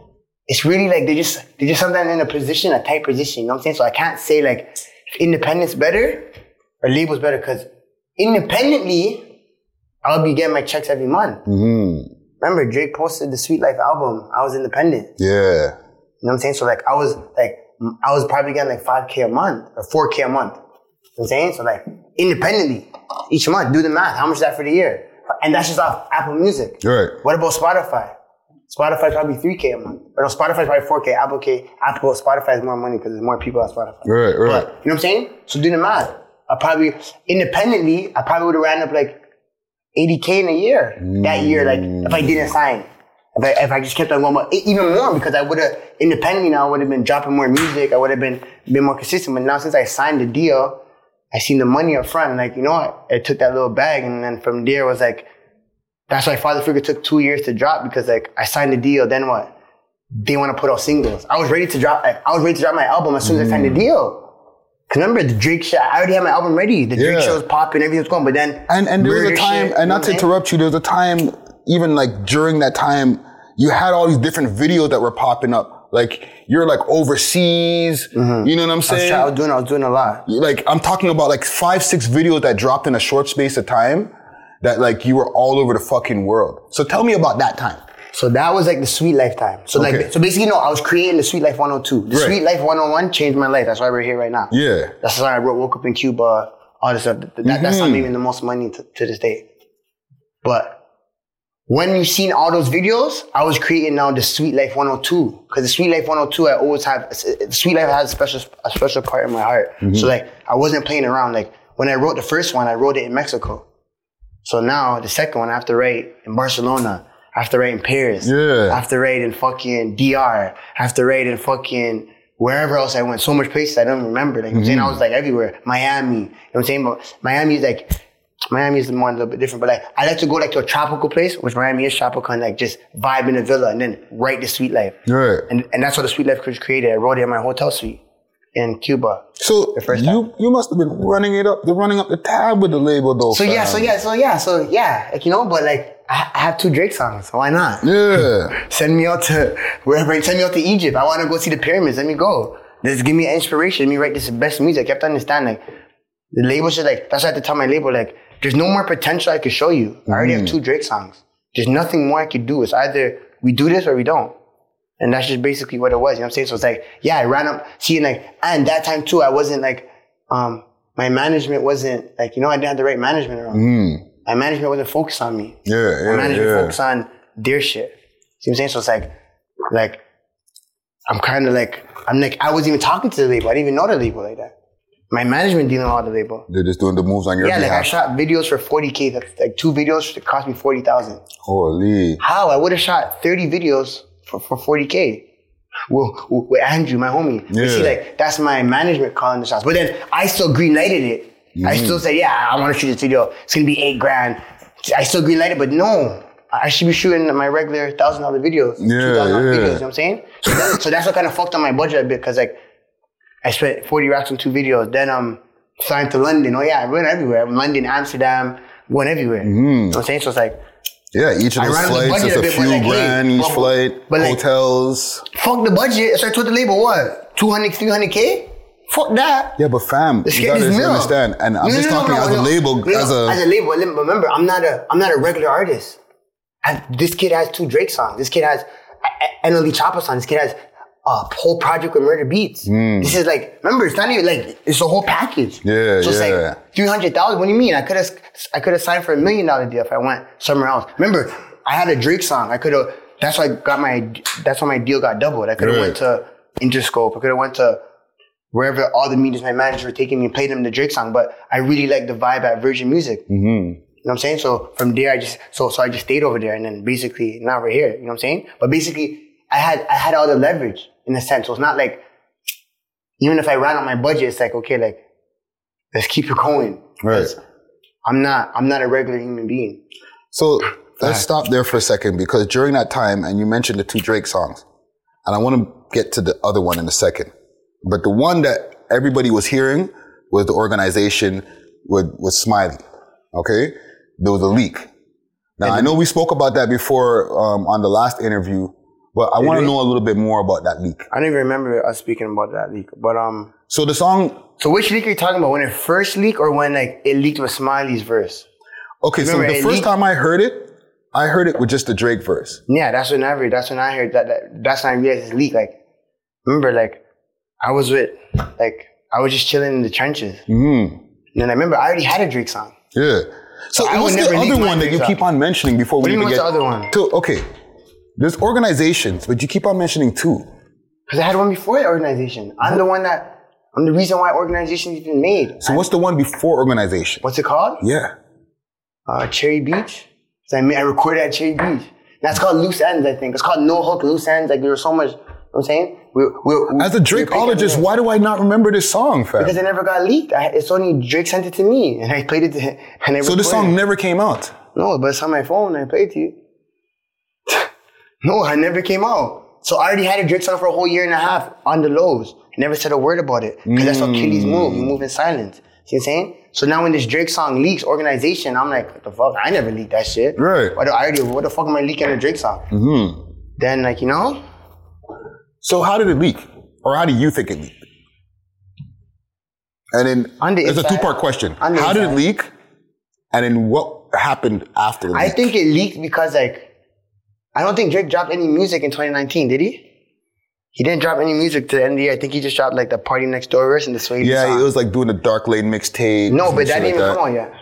it's really like they just they just sometimes in a position, a tight position. You know what I'm saying? So I can't say like independence better or labels better because independently, I'll be getting my checks every month. Mm-hmm. Remember, Drake posted the Sweet Life album. I was independent. yeah, You know what I'm saying? So like I was like I was probably getting like 5k a month or 4k a month. You know what I'm saying? So like independently each month, do the math. How much is that for the year? And that's just off Apple Music. right. What about Spotify? Spotify's probably 3k a month. Or no, Spotify's probably 4k. Apple K, Apple, Spotify is more money because there's more people on Spotify. Right, right. But you know what I'm saying? So do the math. I probably independently, I probably would have ran up like 80k in a year that year. Like if I mm. didn't sign, if I, if I just kept on going, but e- even more because I would have independently now I would have been dropping more music. I would have been been more consistent. But now since I signed the deal, I seen the money up front. Like you know what? I took that little bag, and then from there was like, that's why Father Figure took two years to drop because like I signed the deal. Then what? They want to put out singles. I was ready to drop. Like, I was ready to drop my album as soon as I signed the deal. Cause remember the Drake shit? I already had my album ready. The Drake Yeah. show was popping, everything was going. But then And and there was a time, shit, and not to what interrupt you, there was a time, even like during that time, you had all these different videos that were popping up. Like you're like overseas, you know what I'm Mm-hmm. I was, saying? I was doing, I was doing a lot. like I'm talking about like five, six videos that dropped in a short space of time that like you were all over the fucking world. So tell me about that time. So that was like the Sweet Life time. So Okay. like, so basically, no, I was creating the Sweet Life 102. The Right. Sweet Life 101 changed my life. That's why we're here right now. Yeah. That's why I wrote Woke Up in Cuba, all this stuff. That, that- That's mm-hmm. not even the most money to, to this day. But when you've seen all those videos, I was creating now the Sweet Life 102. Cause the Sweet Life 102, I always have, the Sweet Life has a special, a special part in my heart. So mm-hmm. like, I wasn't playing around. Like, when I wrote the first one, I wrote it in Mexico. So now the second one, I have to write in Barcelona. I have to write in Paris. Yeah. I have to write in fucking DR. I have to write in fucking wherever else I went. So much places I don't remember. Like, what I'm saying? I mm-hmm. was like everywhere. Miami. You know what I'm saying? But Miami is like, Miami is more a little bit different. But like, I like to go like to a tropical place, which Miami is tropical, and like just vibe in a villa and then write the sweet life. Right. And, and that's what the sweet life was created. I wrote it in my hotel suite in Cuba. So first you you must have been running it up, the running up the tab with the label though. So yeah, so yeah, so yeah, so yeah, like you know, but like I I have two Drake songs. Why not? Yeah. *laughs* Send me out to wherever. Send me out to Egypt. I want to go see the pyramids. Let me go. Just give me inspiration. Let me write this best music. I have to understand like the label should like. That's why I have to tell my label like, there's no more potential I could show you. I already have mm. two Drake songs. There's nothing more I could do. It's either we do this or we don't. And that's just basically what it was. You know what I'm saying? So it's like, yeah, I ran up, see, and like, and that time too, I wasn't like, um, my management wasn't like, you know, I didn't have the right management around. My management wasn't focused on me. Yeah, My yeah, management yeah. focused on their shit. See what I'm saying? So it's like, like, I'm kind of like, I'm like, I wasn't even talking to the label. I didn't even know the label like that. My management dealing with all the label. They're just doing the moves on your Yeah, like I shot videos for 40k. That's like two videos that cost me 40,000. Holy. How? I would have shot 30 videos for, for 40K. Well, with Andrew, my homie. You see, like, that's my management calling the shots. But then I still green lighted it. I Mm. still said, yeah, I want to shoot this video. It's going to be eight grand. I still green lighted, but no. I should be shooting my regular thousand dollar videos, Yeah, two thousand dollar yeah. videos. You know what I'm saying? So, that, so that's what kind of fucked up my budget a bit because like I spent forty racks on two videos. Then I'm flying to London. Oh yeah, I went everywhere. London, Amsterdam, going everywhere. Mm-hmm. You know what I'm saying? So it's like Yeah, each of those the flights is a a few like, hey, grand each but- flight, but like- hotels. fuck the budget. So I told the label what 200, 300k. Fuck that. Yeah, but fam, Let's you gotta understand. And I'm No, just no, talking no, as a label, as a as a label. Remember, I'm not a I'm not a regular artist. I, this kid has two Drake songs. This kid has a- a- NLE Choppa song. This kid has a whole project with Murder Beats. This is like remember, it's not even like it's a whole package. Yeah, so it's yeah. like three hundred thousand. What do you mean? I could have I could have signed for a million dollar deal if I went somewhere else. Remember, I had a Drake song. I could have. That's why I got my. That's why my deal got doubled. I could have Right. went to Interscope. I could have went to wherever all the meetings my manager were taking me and played them the Drake song. But I really liked the vibe at Virgin Music. Mm-hmm. You know what I'm saying? So from there, I just so so I just stayed over there, and then basically now we're here. You know what I'm saying? But basically, I had I had all the leverage in a sense. So it's not like even if I ran out my budget, it's like okay, like let's keep it going. Right. I'm not I'm not a regular human being. So let's stop there for a second because during that time, and you mentioned the two Drake songs, and I want to get to the other one in a second. But the one that everybody was hearing was the organization with, with Smiley. Okay? There was a leak. Now, I know we spoke about that before um, on the last interview, but I want to know a little bit more about that leak. I don't even remember us speaking about that leak. But um, So the song, so which leak are you talking about? When it first leaked, or when like it leaked with Smiley's verse? okay, so the first leaked- time I heard it, I heard it with just the Drake verse. Yeah, that's when I that's when I heard that, that that's when I realized it's leak. Like, remember, like I was with like I was just chilling in the trenches. Mm-hmm. And then I remember I already had a Drake song. Yeah. So would what's the other one that you keep on mentioning before we even get what's the other one? So okay, there's organizations, but you keep on mentioning two. Because I had one before the organization. I'm the one that I'm the reason why organization's even made. So what's the one before organization? What's it called? Yeah. Uh, Cherry Beach. So I made, I recorded at Cherry Beach. That's called Loose Ends, I think. It's called No Hook Loose Ends. Like there was so much. You know what I'm saying? We, we, we, As a Drakeologist, why do I not remember this song, fam? Because it never got leaked. I, it's only Drake sent it to me, and I played it to him. And I So this song it. never came out. No, but it's on my phone. I played it to you. No, I never came out. So I already had a Drake song for a whole year and a half on the lows. I never said a word about it because that's how Killies move. You move in silence. See what I'm saying? So now when this Drake song leaks organization, I'm like, what the fuck? I never leaked that shit. Right. What, I already, what the fuck am I leaking a Drake song? Mm-hmm. Then like, you know, So how did it leak? Or how do you think it leaked? And then On the it's a two-part question. on the How did it leak? And then what happened after the I leak? think it leaked because like, I don't think Drake dropped any music in 2019, did he? He didn't drop any music to the end of the year. I think he just dropped like the PartyNextDoor verse and the Swae yeah, song. it was like doing the Dark Lane mixtape. No, but that didn't like even come out yet.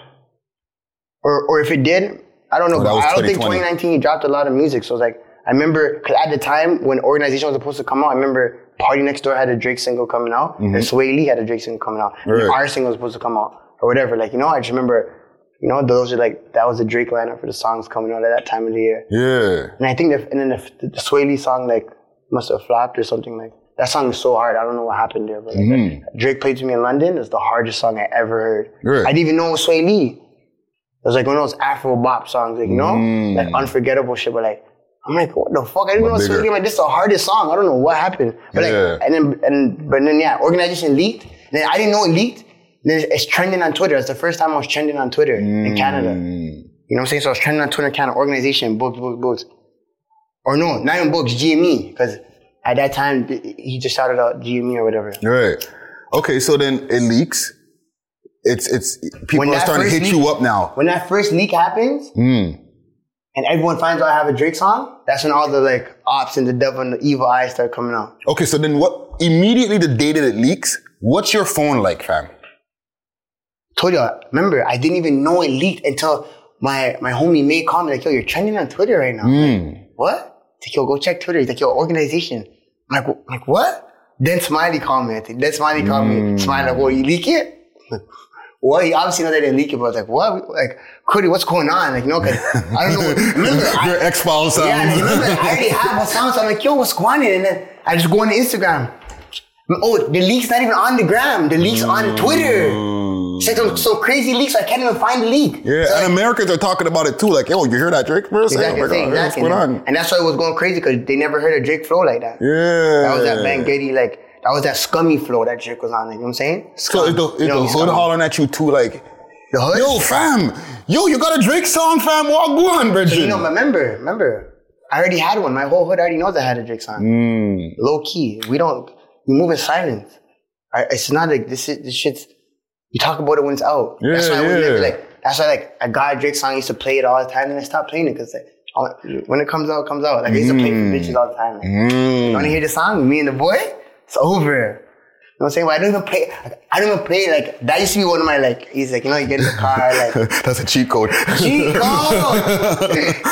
Or, or if it did, I don't know. Oh, that I don't think 2019 he dropped a lot of music. So it's like I remember because at the time when Organization was supposed to come out, I remember PartyNextDoor had a Drake single coming out, and Swae Lee had a Drake single coming out, and Mm-hmm. Our single was supposed to come out or whatever. Like you know, I just remember, you know, those are like that was the Drake lineup for the songs coming out at that time of the year. Yeah. And I think the, and then the, the Swae Lee song like must have flopped or something like. That song is so hard. I don't know what happened there, but like, Drake played to me in London. It's the hardest song I ever heard. Mm-hmm. Right. I didn't even know it was Swae Lee. It was like one of those Afro bop songs, like you know, like unforgettable shit. But like, I'm like, what the fuck? I didn't know it was Swae bigger. Lee. Like, this is the hardest song. I don't know what happened. But like, Yeah. and then and but then yeah, organization leaked. Then I didn't know it leaked. It's trending on Twitter. It's the first time I was trending on Twitter in Canada. You know what I'm saying? So I was trending on Twitter, of organization, books, books, books. Or no, not even books, GME, because at that time he just shouted out GME or whatever. Right. Okay, so then it leaks. It's it's people When are starting to hit leak- you up now. When that first leak happens, Hmm. and everyone finds out I have a Drake song, that's when all the like ops and the devil and the evil eyes start coming out. Okay, so then what? Immediately the day that it leaks, what's your phone like, fam? Told you, remember, I didn't even know it leaked until my my homie May called me like, yo, you're trending on Twitter right now. I'm Like, what? He's like, yo, go check Twitter. He's like, yo, organization. I'm like, "Wh- like what? Then Smiley called me. I think. Then Smiley called me. Smiley like, well, you leak it? *laughs* Like, What? He obviously know they didn't leak it, but I was like, what? Like, Cody, what's going on? Like, no, cause I don't know. What, *laughs* remember, I, Your X Files sounds. yeah, remember, I already *laughs* have what sounds. So I'm like, yo, what's going on? And then I just go on Instagram. Oh, the leak's not even on the gram. The leak's on Twitter. Like some, some crazy leaks. I can't even find the leak. yeah, So, and Americans are talking about it too. Like, yo, you hear that Drake verse? exactly, oh God, exactly. what's going on? And that's why it was going crazy because they never heard a Drake flow like that. Yeah. That was that Van Getty, like, that was that scummy flow that Drake was on. Like, you know what I'm saying? So is the, is You know, the hood scummy. hollering at you too? Like, The hood? yo, fam, yo, you got a Drake song, fam? Walk on, Bridget. You know, but remember, remember, I already had one. My whole hood already knows I had a Drake song. Mm. Low key. We don't, we move in silence. I, it's not like this, this shit's, you talk about it when it's out. that's Yeah, why I would yeah. like, that's why like I a Drake song, I used to play it all the time and I stopped playing it because like, all- when it comes out, it comes out. Like I used to play for bitches all the time. Like, mm. You wanna hear the song? Me and the boy? It's over. You know what I'm saying? But I don't even play, I don't even play, like, that used to be one of my, like, he's like, you know, you get in the car, *laughs* like, That's a cheat code. Chico! *laughs*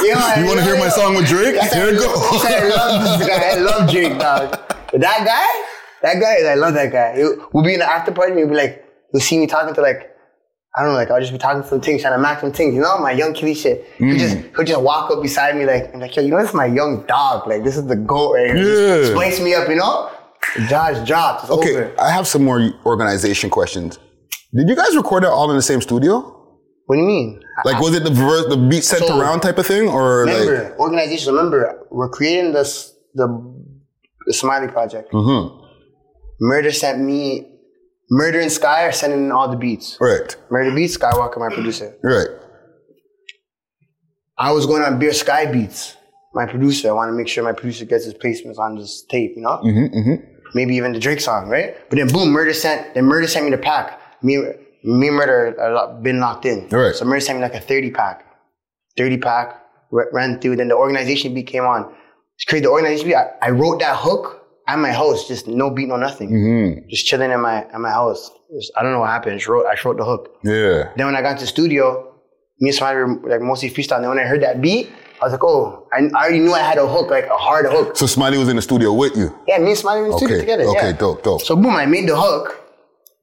you You wanna hear my song with Drake? That's Here it how- go. I love this guy. I love Drake, dog. That guy, that guy, I love that guy. We'll be in the after party and he'll be like, you'll see me talking to like, I don't know, like I'll just be talking to some things, trying to match some things, you know, my young kitty shit. He'll just Mm. he'll just walk up beside me like, I'm like, yo, you know, this is my young dog. Like, this is the goat right here. Yeah. me up, you know? Josh dropped. It's Okay, over. I have some more organization questions. Did you guys record it all in the same studio? What do you mean? Like, was it the verse, the beat sent So, around type of thing, or Remember, like? organization. Remember, we're creating this the, the Smiley Project. Mm-hmm. Murder sent me. Murder and Sky are sending in all the beats. Right, Murder beats. Skywalker, my producer. right. I was going on Beer Sky Beats. My producer. I want to make sure my producer gets his placements on this tape. You know. Mm-hmm, Maybe even the Drake song, right? But then boom, Murder sent. Then Murder sent me the pack. Me, me, and Murder are been locked in. Right. So Murder sent me like a thirty pack. 30 pack, ran through. Then the organization beat came on. It's crazy. The organization beat, I, I wrote that hook at my house, just no beat, no nothing. Mm-hmm. Just chilling in my at my house. Just- I don't know what happened. I just wrote, I just wrote the hook. Yeah. Then when I got to the studio, me and Smiley were like mostly freestyle. And then when I heard that beat, I was like, oh, I, I already knew I had a hook, like a hard hook. So Smiley was in the studio with you. Yeah, me and Smiley were in the studio together. Okay. yeah. Dope. Dope. So boom, I made the hook.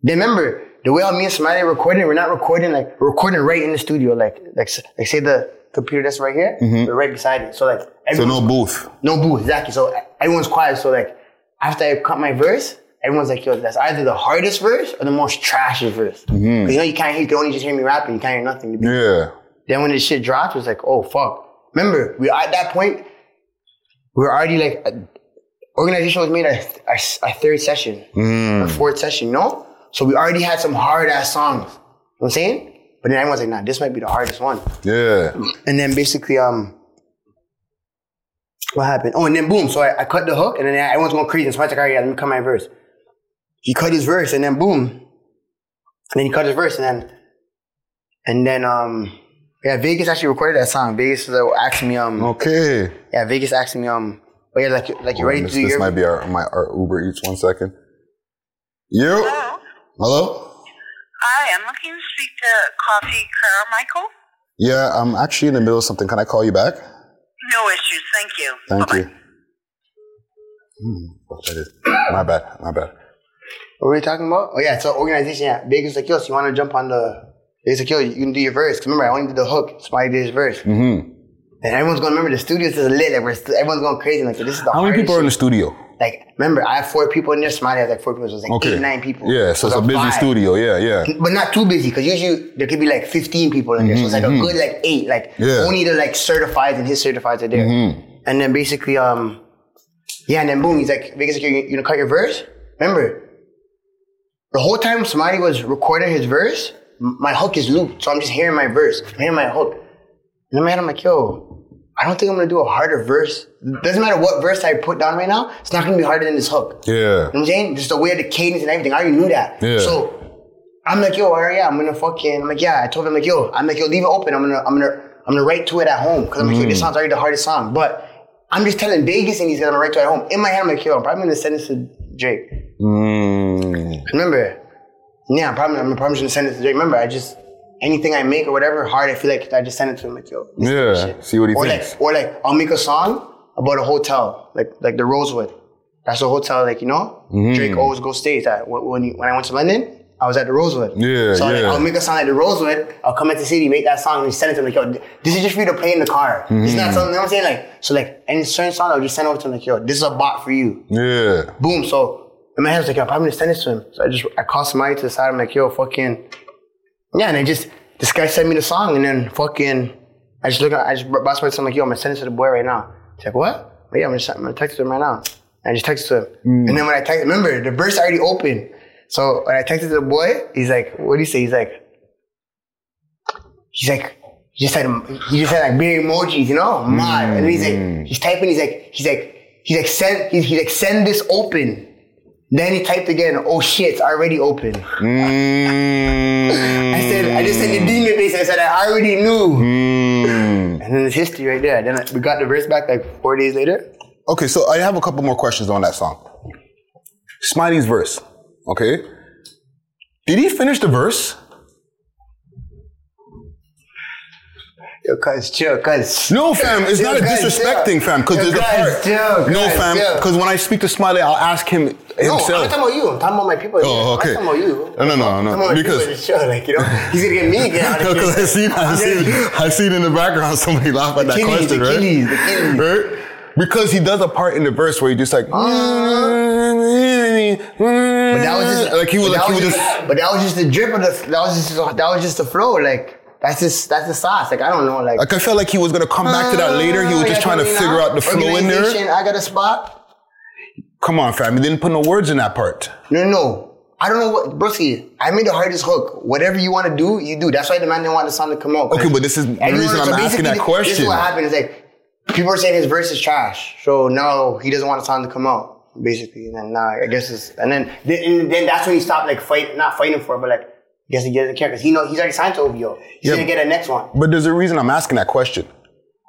Then remember the way how me and Smiley are recording, we're not recording like we're recording right in the studio. Like like like say the computer that's right here, we're right beside it. So like so no booth. no booth exactly. So everyone's quiet. So like after I cut my verse, everyone's like, yo, that's either the hardest verse or the most trashy verse. Because you know you can't hear, you can only just hear me rapping. You can't hear nothing. Yeah. Then when this shit dropped, it was like, oh fuck. Remember, we at that point, we were already like, uh, organization was made our, our, our third session, our fourth session, you know? So we already had some hard ass songs. You know what I'm saying? But then everyone's like, nah, this might be the hardest one. Yeah. And then basically, um, what happened? Oh, and then boom. So I, I cut the hook, and then everyone's going crazy. And so I was like, all right, yeah, let me cut my verse. He cut his verse, and then boom. And then he cut his verse, and then, and then, um, yeah, Vegas actually recorded that song. Vegas was uh, asking me, um, Okay. yeah, Vegas asking me, um, oh yeah, like, like you ready this to do this your, might be our my our Uber Eats. One second. You. Hello. Hello. Hi, I'm looking to speak to Coffee Carmichael. Yeah, I'm actually in the middle of something. Can I call you back? No issues, thank you. Thank Bye-bye. you. Hmm, what that is. My bad. My bad. what were we talking about? Oh yeah, so organization, yeah. Vegas was like, yo, so you want to jump on the, Vegas like, yo, you can do your verse. 'Cause remember, I only did the hook. Somebody did his verse. Mm-hmm. And everyone's going to remember the studios is lit. Like, we're st- everyone's going crazy. Like, this is the How many people are in the shit. studio? Like, remember, I have four people in there. Smiley has like four people. So it's like Okay. eight, nine people. Yeah, so it's a busy vibe. studio. Yeah, yeah. But not too busy, because usually there could be like 15 people in there. So it's like a good like eight. Like Mm-hmm, Yeah. Mm-hmm. only the like certified and his certifieds are there. And then basically, um, yeah, and then boom, he's like, Vegas, like, you you gonna cut your verse? Remember, the whole time Smiley was recording his verse, my hook is looped. So I'm just hearing my verse, I'm hearing my hook. And in my head, I'm like, yo, I don't think I'm gonna do a harder verse. Doesn't matter what verse I put down right now, it's not gonna be harder than this hook. Yeah. You know what I'm saying? Just the way of the cadence and everything. I already knew that. Yeah. So I'm like, yo, all right, yeah, I'm gonna fucking. I'm like, yeah. I told him like, yo, I'm like, yo, leave it open. I'm gonna, I'm gonna, I'm gonna write to it at home because I'm like, yo, Mm. this song's already the hardest song. But I'm just telling Vegas and he's gonna write to it at home. In my head, I'm like, yo, I'm probably gonna send this to Drake. Mm. Remember? Yeah, I'm probably, I'm probably gonna send it to Drake. Remember, I just anything I make or whatever hard, I feel like I just send it to him like, yo. Yeah, shit. see what he or thinks. Like, or like, I'll make a song about a hotel, like like the Rosewood. That's a hotel, like you know, Mm-hmm. Drake always go stays at. When when, he, when I went to London, I was at the Rosewood. Yeah, so like. I'll make a song at the Rosewood. I'll come into the city, make that song, and send it to him like, yo, this is just for you to play in the car. It's Mm-hmm. not something. You know what I'm saying? Like, so like any certain song, I'll just send over to him like, yo, this is a bot for you Yeah. boom. So in my head, I was like, yo, I'm probably gonna send this to him. So I just I called somebody to the side. I'm like, yo, fucking yeah. And I just this guy sent me the song, and then fucking I just look at I just brought somebody. So I'm like, yo, I'm gonna send it to the boy right now. He's like, what? I'm yeah, I'm gonna, I'm gonna text him right now. And I just texted to him. And then mm. when I text, remember the verse already open. So when I texted the boy, he's like, what do you say? He's like, he's like. He just said he just said like big emojis, you know, mad. And he's like mm. he's typing. He's like he's like he's like send he's, he's like send this open. Then he typed again. Oh shit, it's already open. Mm. I said I just said the demon face. I said I already knew. Mm. And then it's history right there. Then we got the verse back like four days later. Okay, so I have a couple more questions on that song. Smiley's verse. Okay. Did he finish the verse? Yo, cuz chill, cuz. No, fam. It's Yo, not a disrespecting, chill. fam. Because there's a part. chill, no, fam. Because when I speak to Smiley, I'll ask him himself. No, I'm not talking about you. I'm talking about my people. Oh, okay. I'm talking about you. No, no, no, no. I'm talking about Because- show, like you know, he's gonna get me again. out of *laughs* Because I here. seen, I seen, *laughs* I seen in the background somebody laugh at that Achilles, question, right? Achilles, Achilles. Right? Because he does a part in the verse where he just like, uh-huh. But that was just like he was like he was was just. But that was just the drip of the. That was just that was just the flow. Like that's just that's the sauce. Like I don't know. Like Like I felt like he was gonna come back to that later. He was Uh, just trying to figure out the flow in there. I got a spot. Come on, fam. He didn't put no words in that part. No, no. I don't know what, broski. I made the hardest hook. Whatever you want to do, you do. That's why the man didn't want the song to come out. Okay, but this is the reason I'm asking basically, that This is what happened. Is like people are saying his verse is trash, so now he doesn't want the song to come out. Basically, and then now I guess it's and then then, and then that's when he stopped like fight, not fighting for, it, but like I guess he doesn't care because he know he's already signed to OVO. He's Yeah. gonna get a next one. But there's a reason I'm asking that question.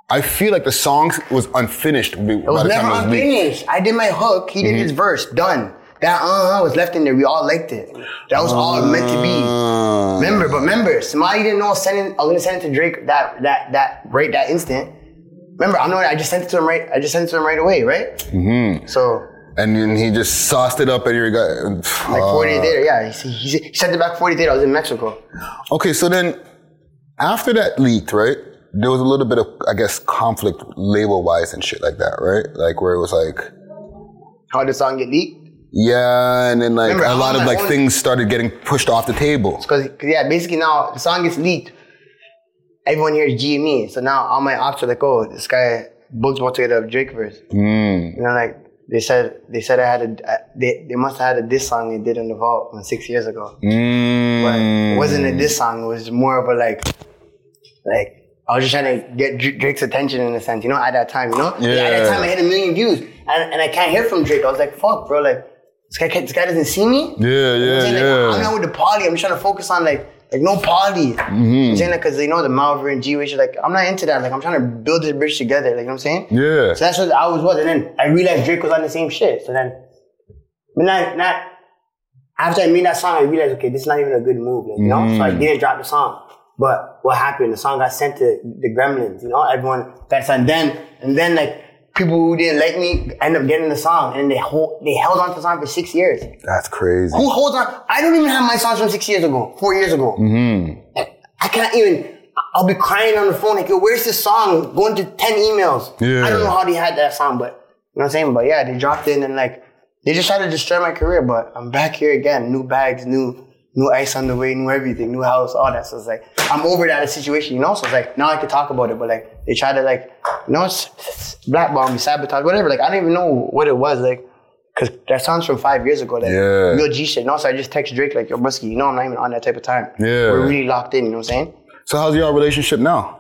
I feel like the song was unfinished It was the never time it was leaked. unfinished. I did my hook. He did Mm-hmm. his verse. Done. That uh uh was left in there. We all liked it. That was all meant to be. Uh, Remember, but remember, somebody didn't know sending. I was gonna send it to Drake that that that right that instant. Remember, I'm not. I just sent it to him right. I just sent it to him right away, right? Mm-hmm. So and then he just sauced it up and you got. like 40 days later, yeah, he, he, he sent it back 40 days later. I was in Mexico. Okay, so then after that leaked, right? There was a little bit of, I guess, conflict label wise and shit like that, right? Like where it was like, How did the song get leaked? yeah, and then like Remember, a lot of like things started getting pushed off the table. Because yeah, basically now the song gets leaked. Everyone here is GME. So now all my ops are like, oh, this guy Books about to get a Drake verse. Mm. You know, like they said, they said I had a, they, they must have had a diss song they did in the vault from six years ago. But Mm. it wasn't a diss song. It was more of a like, like I was just trying to get Drake's attention in a sense. You know, at that time, you know, Yeah. at that time I hit a million views, and, and I can't hear from Drake. I was like, fuck, bro, like this guy, this guy doesn't see me. Yeah, what I'm yeah. Like, yeah. I'm not with the party. I'm just trying to focus on like like no party. Mm-hmm. I'm saying that because you know the Malver and G Wish. Like I'm not into that. Like I'm trying to build this bridge together. Like you know what I'm saying. Yeah. So that's what I was was, and then I realized Drake was on the same shit. So then, but not not after I made that song, I realized okay, this is not even a good move. Like, you know, so I Mm. didn't drop the song. But what happened? The song got sent to the Gremlins. You know, everyone that's and then and then like people who didn't like me end up getting the song, and they hold they held on to the song for six years. That's crazy. Who holds on? I don't even have my songs from six years ago, four years ago. Mm-hmm. I can't even. I'll be crying on the phone like, yo, where's this song? Going to ten emails. Yeah. I don't know how they had that song, but you know what I'm saying. But yeah, they dropped it and like they just tried to destroy my career. But I'm back here again, new bags, new new ice on the way, new everything, new house, all that. So it's like I'm over that situation, you know. So it's like now I can talk about it, but like they try to like you know blackball me, sabotage, whatever. Like I don't even know what it was like. Cause that sounds from five years ago. Like Yeah. real G shit. And also I just text Drake like, yo, Brusky, you know I'm not even on that type of time. Yeah. We're really locked in, you know what I'm saying? So how's your relationship now?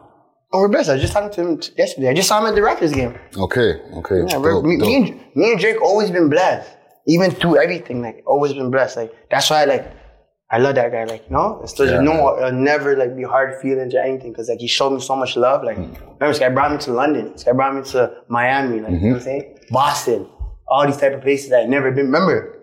Oh, we're best. I just talked to him yesterday. I just saw him at the Raptors game. Okay, okay. Yeah, dope, me, dope. me and me and Drake always been blessed, even through everything. Like always been blessed. Like that's why like I love that guy. Like you know, it's there's Yeah. no it'll never like be hard feelings or anything because like he showed me so much love. Like Mm. remember, this guy brought me to London. This guy brought me to Miami. Like you know what I'm saying, Boston, all these type of places that I never been. Remember,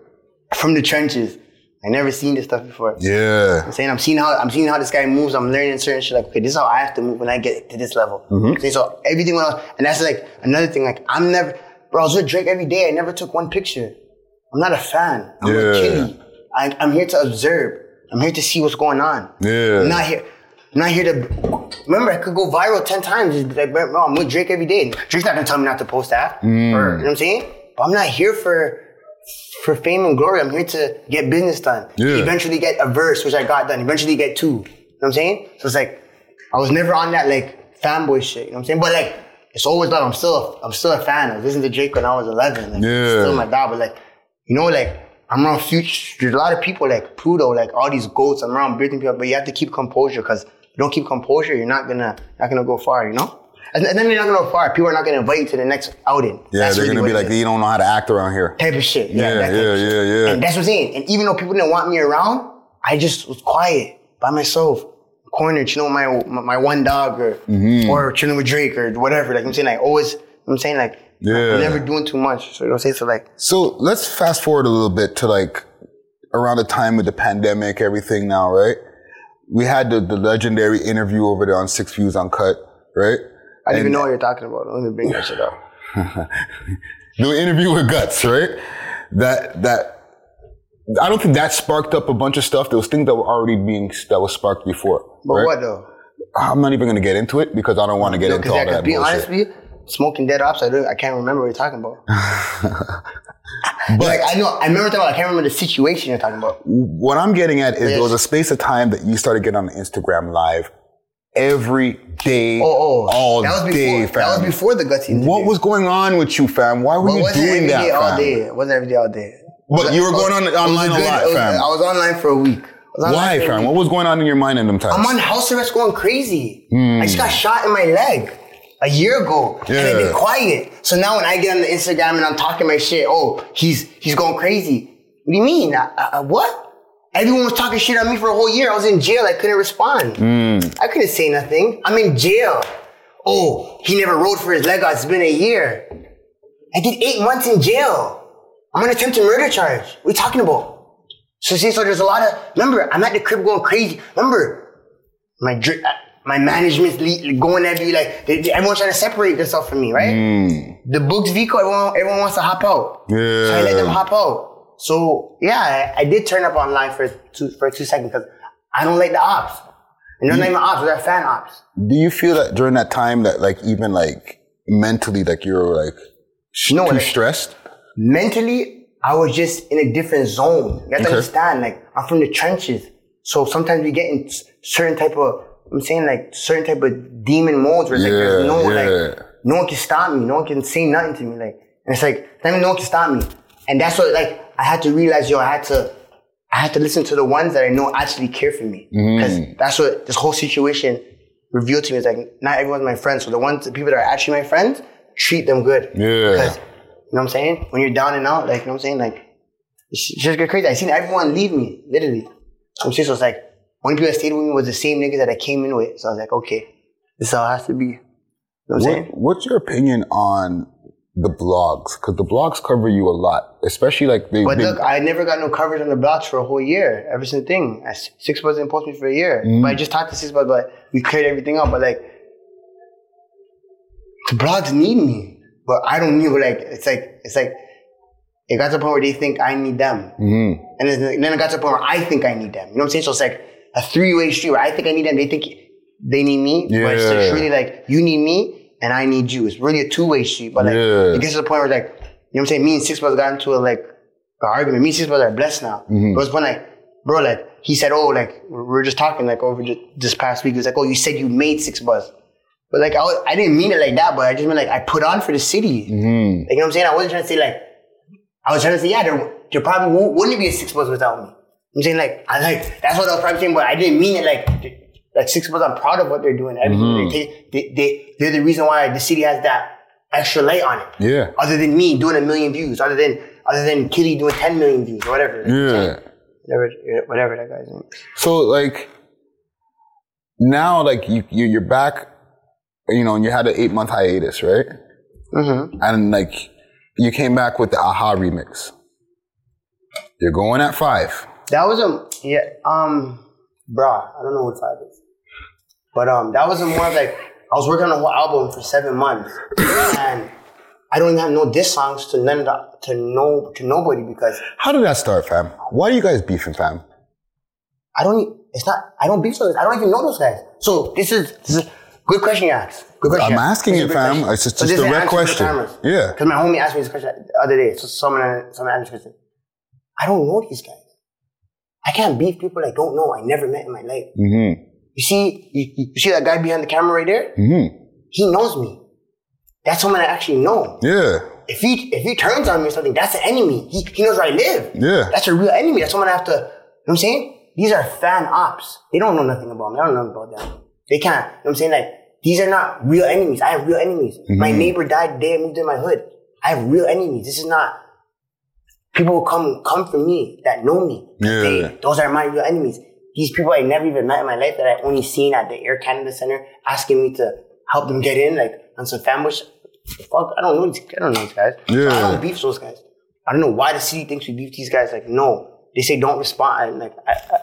from the trenches. I never seen this stuff before. Yeah. I'm saying I'm seeing how I'm seeing how this guy moves. I'm learning certain shit. Like, okay, this is how I have to move when I get to this level. See, so everything went on, and that's like another thing. Like, I'm never, bro. I was with Drake every day. I never took one picture. I'm not a fan. I'm Yeah. a kiddie. I, I'm here to observe. I'm here to see what's going on. Yeah. I'm not here. I'm not here to. Remember, I could go viral ten times. Like, bro, I'm with Drake every day. Drake's not gonna tell me not to post that. Or, you know what I'm saying? But I'm not here for for fame and glory. I'm here to get business done. Yeah. Eventually get a verse, which I got done. Eventually get two. You know what I'm saying? So it's like, I was never on that like fanboy shit. You know what I'm saying? But like, it's always love. I'm still, I'm still a fan. I was listening to Drake when I was 11. Like, Yeah. Still my dad, But like, you know, like, I'm around future. There's a lot of people like Pluto, like all these goats. I'm around building people, but you have to keep composure because if you don't keep composure, you're not gonna, not gonna go far. You know? And, and then you're not gonna go far. People are not gonna invite you to the next outing. Yeah, That's they're really gonna be like, is you don't know how to act around here. type of shit. Yeah, Yeah, yeah, yeah, yeah. And that's what I'm saying. And even though people didn't want me around, I just was quiet by myself, cornered, chilling with my my one dog or Mm-hmm. or chilling with Drake or whatever. Like I'm saying, like always. I'm saying like Yeah. Never doing too much. So you know, what I'm saying so like So let's fast forward a little bit to like around the time of the pandemic, everything now, right? We had the, the legendary interview over there on Six Views Uncut, right? I didn't even know what you're talking about. Let me bring that shit up. *laughs* the interview with Guts, right? That that I don't think that sparked up a bunch of stuff. There was things that were already being that was sparked before. But right? what though? I'm not even gonna get into it because I don't want to get into Because all that be honest with you, smoking dead ops. I don't. I can't remember what you're talking about. *laughs* like I know. I remember talking about. I can't remember the situation you're talking about. What I'm getting at is Yes. there was a space of time that you started getting on Instagram live every day, Oh, oh, all that was before. day, fam. that was before the gutsy. interview. What was going on with you, fam? Why were Well, you wasn't doing every that, day all fam? day. It wasn't every day all day. But you were going on online a lot, was- fam. I was online for a week. I was online Why, fam? week. What was going on in your mind in them times? I'm on house arrest going crazy. Hmm. I just got shot in my leg a year ago. And I've been quiet. So now when I get on the Instagram and I'm talking my shit, oh, he's he's going crazy. What do you mean? I, I- what? Everyone was talking shit on me for a whole year. I was in jail. I couldn't respond. Hmm. I couldn't say nothing. I'm in jail. Oh, he never rode for his leg out. It's been a year. I did eight months in jail. I'm on attempted murder charge. What are you talking about? So see, so there's a lot of. Remember, I'm at the crib going crazy. Remember, my uh, my management's le- going at me like they, they- everyone's trying to separate themselves from me, right? Mm. The books Vico, everyone everyone wants to hop out. So I let them hop out. So yeah, I, I did turn up online for two for two seconds because I don't like the ops. And they're not even ops, they're fan ops. Do you feel that during that time that like even like mentally like you were like sh- No, too like- stressed? mentally, I was just in a different zone. You have to Okay. understand, like, I'm from the trenches. So sometimes we get in certain type of, I'm saying like certain type of demon modes where it's like there's no, yeah. like, no one can stop me. No one can say nothing to me. Like, and it's like, I mean, no one can stop me. And that's what, like, I had to realize, yo, I had to, I had to listen to the ones that I know actually care for me. Mm-hmm. Because that's what this whole situation revealed to me. It's like, not everyone's my friend. So the ones, the people that are actually my friends, treat them good. Yeah. Because, you know what I'm saying? When you're down and out, like, you know what I'm saying? Like, it's just get crazy. I seen everyone leave me, literally. I'm saying, so it's like, one of the people that stayed with me was the same niggas that I came in with. So I was like, okay, this is how it has to be. You know what I'm What, saying? what's your opinion on the blogs? Because the blogs cover you a lot, especially like they. But they- look, I never got no coverage on the blogs for a whole year. Ever since the thing, I- 6ixBuzz didn't post me for a year. Mm. But I just talked to 6ixBuzz, but we cleared everything up. But like, the blogs need me, but I don't need. Like, it's like it's like it got to the point where they think I need them, Mhm. and then, then it got to the point where I think I need them. You know what I'm saying? So it's like a three way street where I think I need them, they think they need me, but it's really like you need me and I need you. It's really a two way street. But like Yeah. it gets to the point where like you know what I'm saying? Me and Six Brothers got into a like an argument. Me and Six Brothers are blessed now. Mm-hmm. But it was when like bro, like he said, oh, like we're just talking like over ju- this past week. He was like, oh, you said you made 6ixBuzz. But like I, was, I didn't mean it like that, but I just meant like I put on for the city. Mm-hmm. Like you know what I'm saying? I wasn't trying to say like I was trying to say yeah, there, there probably wouldn't be a 6ixBuzz without me. I'm saying like I like that's what I was probably saying, but I didn't mean it like like six months. I'm proud of what they're doing. Mm-hmm. They, they, they they're the reason why the city has that extra light on it. Yeah. Other than me doing a million views, other than other than Killy doing ten million views or whatever. Yeah. Whatever, whatever that guy's name. So like now, like you, you you're back, you know, and you had an eight month hiatus, right? Mm-hmm. And like you came back with the Aha remix. You're going at five. That was a yeah, um, bruh, I don't know what five is, but um, that was a more like I was working on a whole album for seven months, and I don't even have no diss songs to none of the, to no to nobody because How did that start, fam? Why are you guys beefing, fam? I don't. It's not. I don't beef those. I don't even know those guys. So this is this is good question you ask. Good question. I'm asking it, fam. question. It's just- So just a direct answer to the question. Yeah. Because my homie asked me this question the other day. So someone someone asked me this question. I don't know these guys. I can't beef people I don't know. I never met in my life. Mm-hmm. You see, you, you see that guy behind the camera right there? Mm-hmm. He knows me. That's someone I actually know. Yeah. If he if he turns on me or something, that's an enemy. He, he knows where I live. Yeah. That's a real enemy. That's someone I have to, you know what I'm saying? These are fan ops. They don't know nothing about me. I don't know nothing about them. They can't, you know what I'm saying? Like, these are not real enemies. I have real enemies. My Mm-hmm. neighbor died the day I moved in my hood. I have real enemies. This is not, people will come, come for me that know me. Yeah. They, those are my real enemies. These people I never even met in my life that I only seen at the Air Canada Center asking me to help them get in, like on some family. Fuck, I don't know. These, I don't know these guys. Yeah. I don't beef those guys. I don't know why the city thinks we beef these guys. Like, no, they say don't respond. And like, I, I,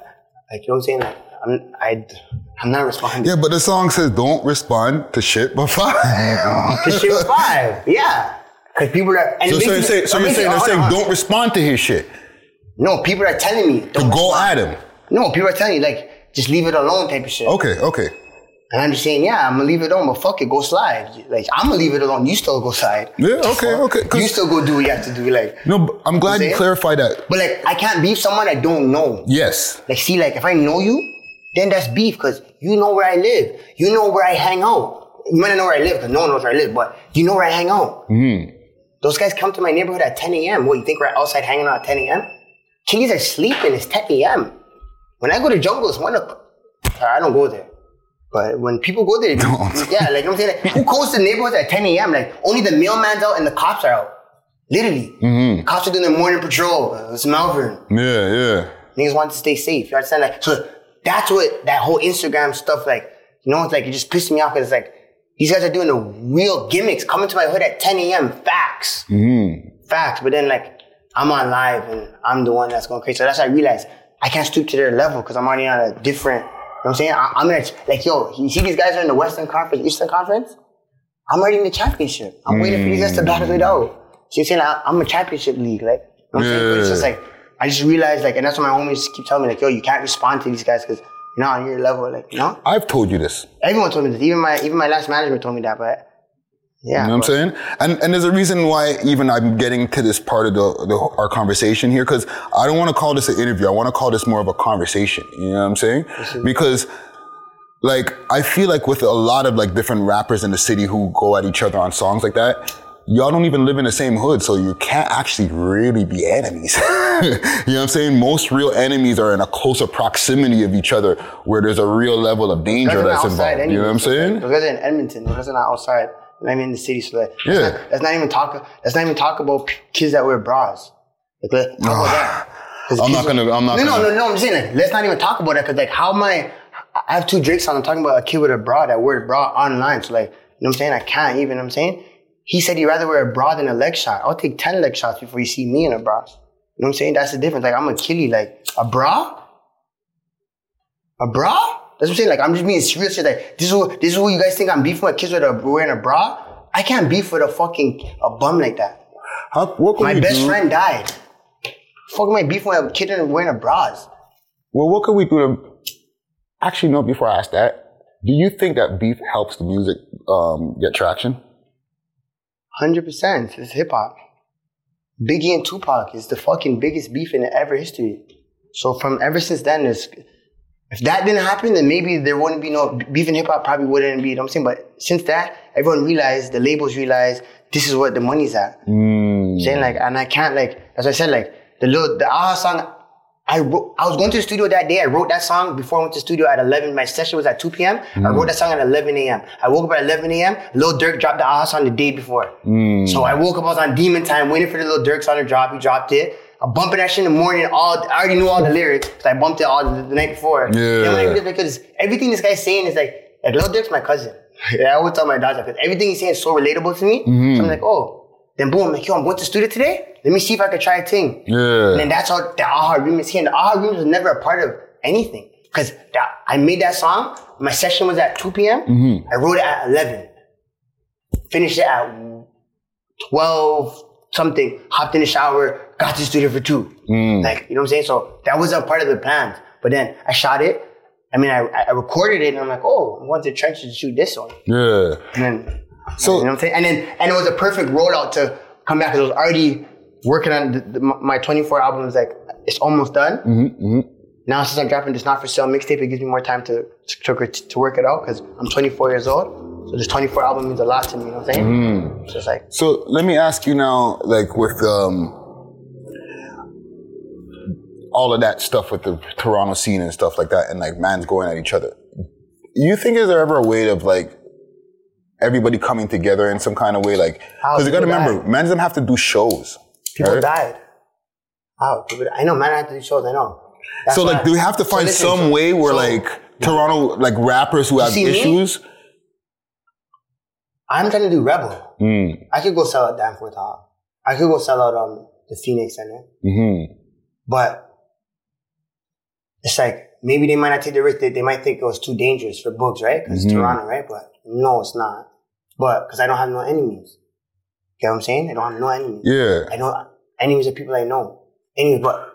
like you know what I'm saying? Like, I'm, I, I'm not responding. Yeah, but the song says don't respond to shit but five. Cause shit was five. Yeah. Cause people are. And so, so, you're saying, so you're saying they're saying on. don't respond to his shit. No, people are telling me To go at him. No, people are telling you like just leave it alone type of shit. Okay, okay. And I'm just saying, yeah, I'm gonna leave it alone, but fuck it, go slide. Like I'm gonna leave it alone. You still go slide. Yeah, okay, okay. You still go do what you have to do. Like, No, but I'm glad you See? clarified that. but like I can't beef someone I don't know. Yes. Like, see, like if I know you, then that's beef because you know where I live. You know where I hang out. You might not know where I live because no one knows where I live, but you know where I hang out. Mm-hmm. Those guys come to my neighborhood at 10 a.m. What, you think we're outside hanging out at 10 a.m.? Chilies are sleeping. It's 10 a.m. When I go to jungle, it's 1 o'clock. I don't go there. But when people go there, *laughs* yeah, like I'm saying, like, who goes to neighborhoods at 10 a.m.? Like only the mailman's out and the cops are out. Literally. Mm-hmm. Cops are doing their morning patrol. Uh, It's Malvern. Yeah, yeah. Niggas want to stay safe. You understand? Like, so that's what that whole Instagram stuff, like, you know, it's like, it just pisses me off because it's like, these guys are doing the real gimmicks, coming to my hood at 10 a.m. Facts. Mm-hmm. Facts. But then, like, I'm on live and I'm the one that's going crazy. So that's why I realized I can't stoop to their level because I'm already on a different, you know what I'm saying? I, I'm gonna, like, yo, you see these guys are in the Western Conference, Eastern Conference? I'm already in the championship. I'm waiting for these guys to battle it out. So you're saying I, I'm a championship league, like, you know what I'm saying? But it's just like, I just realized, like, and that's what my homies keep telling me, like, yo, you can't respond to these guys because you're on your level, like, you know? I've told you this. Everyone told me this. Even my even my last manager told me that, but yeah. You know what I'm saying? And and there's a reason why even I'm getting to this part of the, the our conversation here because I don't want to call this an interview. I want to call this more of a conversation. You know what I'm saying? Because like I feel like with a lot of like different rappers in the city who go at each other on songs like that, y'all don't even live in the same hood, so you can't actually really be enemies. *laughs* you know what I'm saying? Most real enemies are in a closer proximity of each other where there's a real level of danger that's involved. You know what I'm anyway, saying? Are in Edmonton. Guys are not outside. And I'm in the city, so like, Yeah. let's, not, let's not even talk. Let's not even talk about kids that wear bras. Like, let, talk about that. I'm not gonna- I'm not No, gonna- no, no, no. I'm saying like, let's not even talk about that because like, how am I? I have two Drake songs. I'm talking about a kid with a bra that wears bra online. So like, you know what I'm saying? I can't even. You know what I'm saying. He said he'd rather wear a bra than a leg shot. I'll take ten leg shots before you see me in a bra. You know what I'm saying? That's the difference. Like I'm a killie. Like a bra. A bra? That's what I'm saying. Like I'm just being serious. Like this is what this is what you guys think I'm beefing with kids with a wearing a bra. I can't beef with a fucking a bum like that. How, My best do? friend died. Fuck am I beefing with a kid and wearing a bras? Well, what could we do to actually no? Before I ask that, do you think that beef helps the music um, get traction? Hundred percent. It's hip hop. Biggie and Tupac is the fucking biggest beef in ever history. So from ever since then, it's, if that didn't happen, then maybe there wouldn't be no beef in hip hop. Probably wouldn't be. You know what I'm saying, but since that, everyone realized the labels realized this is what the money's at. Mm. saying like, and I can't like, as I said, like the little the aha song, I wrote, I was going to the studio that day. I wrote that song before I went to the studio at 11. My session was at 2 p.m. I hmm. wrote that song at 11 a.m. I woke up at 11 a.m. Lil Durk dropped the house on the day before. Hmm. So I woke up, I was on demon time waiting for the Lil Durk song to drop. He dropped it. I'm bumping that shit in the morning. All I already knew all the lyrics because I bumped it all the, the night before. Yeah. I because everything this guy's saying is like, like Lil Durk's my cousin. *laughs* yeah, I always tell my dad that because everything he's saying is so relatable to me. Mm-hmm. So I'm like, oh. Then boom, I'm like, yo, I'm going to studio today. Let me see if I can try a thing. Yeah. And then that's how the AHA remix came. The AHA remix was never a part of anything. Because I made that song. My session was at 2 p.m. Mm-hmm. I wrote it at 11. Finished it at 12 something. Hopped in the shower. Got to the studio for 2. Mm. Like, you know what I'm saying? So that was a part of the plans. But then I shot it. I mean, I, I recorded it and I'm like, oh, going to the trenches to shoot this one. Yeah. And then, So- you know what I'm saying? And then, and it was a perfect rollout to come back because I was already working on the, the, my 24 albums. Like, it's almost done. Mm-hmm, Now, since I'm dropping this not for sale mixtape, it gives me more time to to, to work it out because I'm 24 years old. So this 24 album means a lot to me. You know what I'm saying? Mm-hmm. So it's like, So let me ask you now, like with um, all of that stuff with the Toronto scene and stuff like that, and like man's going at each other. You think is there ever a way of like everybody coming together in some kind of way, like How because you got to remember, man's them have to do shows. people right? died. Wow, people, I know, man, I have to do shows. I know. That's So like, do we have to So find listen, some way where so like Toronto, like rappers who have see me? issues? I'm trying to do Rebel. Mm, I could go sell out Danforth Hall. I could go sell out um the Phoenix Center. mm-hmm. But it's like maybe they might not take the risk. They, they might think it was too dangerous for books, right? Because it's Toronto, right? But no, it's not. But because I don't have no enemies. You know what I'm saying? I don't have no enemies. Yeah. I know enemies are people I know. Anyways, but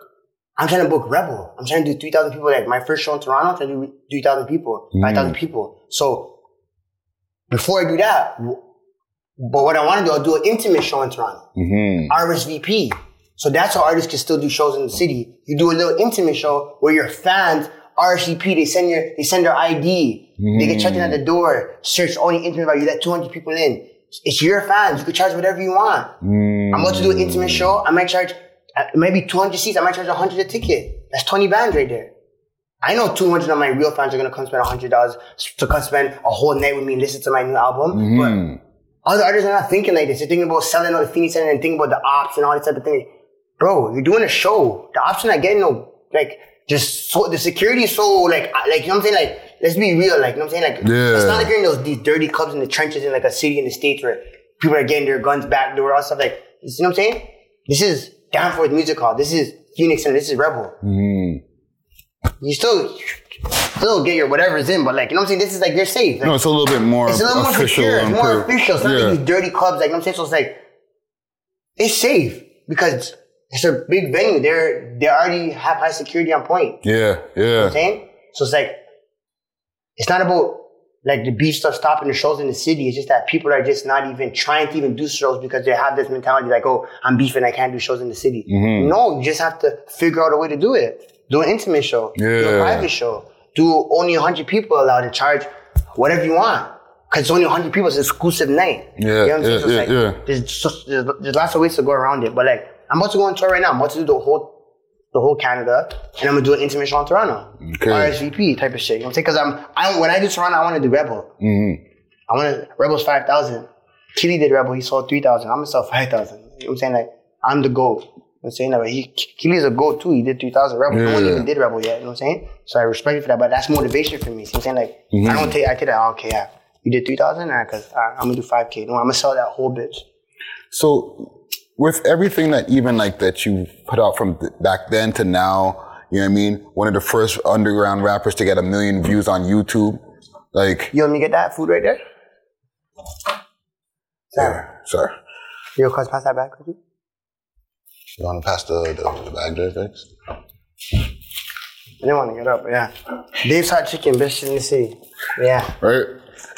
I'm trying to book Rebel. I'm trying to do 3,000 people. Like my first show in Toronto, I'm trying to do 3,000 people, 5,000 people. So before I do that, but what I want to do, I'll do an intimate show in Toronto. Mm-hmm. RSVP. So that's how artists can still do shows in the city. You do a little intimate show where your fans RSVP. They send your they send their ID. They get checked in at the mm. door. Search only intimate about you. Let 200 people in. It's your fans. You can charge whatever you want. Mm. I'm about to do an intimate show. I might charge uh, maybe 200 seats. I might charge 100 a ticket. That's 20 bands right there. I know 200 of my real fans are gonna come spend $100 to come spend a whole night with me and listen to my new album. Mm-hmm. But other artists are not thinking like this. They're thinking about selling out the Phoenix Center and thinking about the ops and all this type of thing. Bro, you're doing a show. The ops are not getting no, like, just so, the security is so, like, like, you know what I'm saying? Like, let's be real. Like, you know what I'm saying? Like, Yeah. it's not like you're in those, these dirty clubs in the trenches in like a city in the States where people are getting their guns back door, all stuff like, you know what I'm saying? This is Danforth Music Hall. This is Phoenix and This is Rebel. Mm-hmm. You still, still get your whatever's in, but like, you know what I'm saying? This is like, you're safe. Like, No, it's a little bit more it's a little more official. secure. It's more official. It's not yeah. like these dirty clubs. Like, you know what I'm saying? So it's like, it's safe because it's a big venue. They're, they already have high security on point. You know Yeah, what yeah. I'm saying? So it's like, it's not about like the beef stuff stopping the shows in the city. It's just that people are just not even trying to even do shows because they have this mentality like, oh, I'm beefing. I can't do shows in the city. Mm-hmm. No, you just have to figure out a way to do it. Do an intimate show. Do Yeah. a private show. Do only 100 people allowed and charge whatever you want. Because it's only 100 people. It's an exclusive night. Yeah, You know what I'm saying? yeah, So yeah, like, yeah. There's, just, there's, there's lots of ways to go around it. But like, I'm about to go on tour right now. I'm about to do the whole the whole Canada, and I'm gonna do an show Toronto. Okay. RSVP type of shit. You know what I'm saying? Because I'm, I when I do Toronto, I want to do Rebel. Mm-hmm. I want to Rebel's five thousand. Killy did Rebel. He sold three thousand. I'm gonna sell five thousand. You know what I'm saying? Like I'm the goat. You know what I'm saying? Like, he Killy's a goat too. He did three thousand Rebel. No one Yeah. even did Rebel yet. You know what I'm saying? So I respect you for that. But that's motivation for me. You know what I'm saying? Like Mm-hmm. I don't take. I take that. Okay, yeah. You did three thousand, alright? Because I'm gonna do five k. No, I'm gonna sell that whole bitch. So with everything that even like that you put out from th- back then to now, you know what I mean? One of the first underground rappers to get a million views on YouTube. Like, You want me to get that food right there? Sorry. yeah, sorry. Yo, cuz pass that back, could you? You want to pass the, the, the bag there, Vex? I didn't want to get up, but yeah. Dave's Hot Chicken, best shit in the city. Yeah. Right?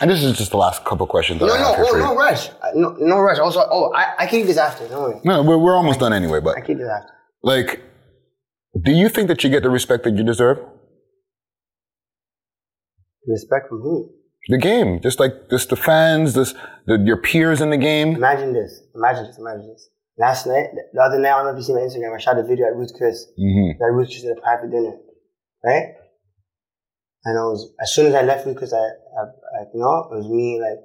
And this is just the last couple questions that No, I no, have oh, no rush. No, no rush. Also, oh, I, I can eat this after. Don't worry. No, we're, we're almost done anyway, but I can this after. like, do you think that you get the respect that you deserve? Respect from who? The game, just like just the fans, this the, your peers in the game. Imagine this. Imagine this. Imagine this. last night, the other night, I don't know if you see my Instagram, I shot a video at Ruth Chris. Mm-hmm. At Ruth Chris at a private dinner, right? And I was, as soon as I left Ruth Chris, I, I, I, you know, it was me, like,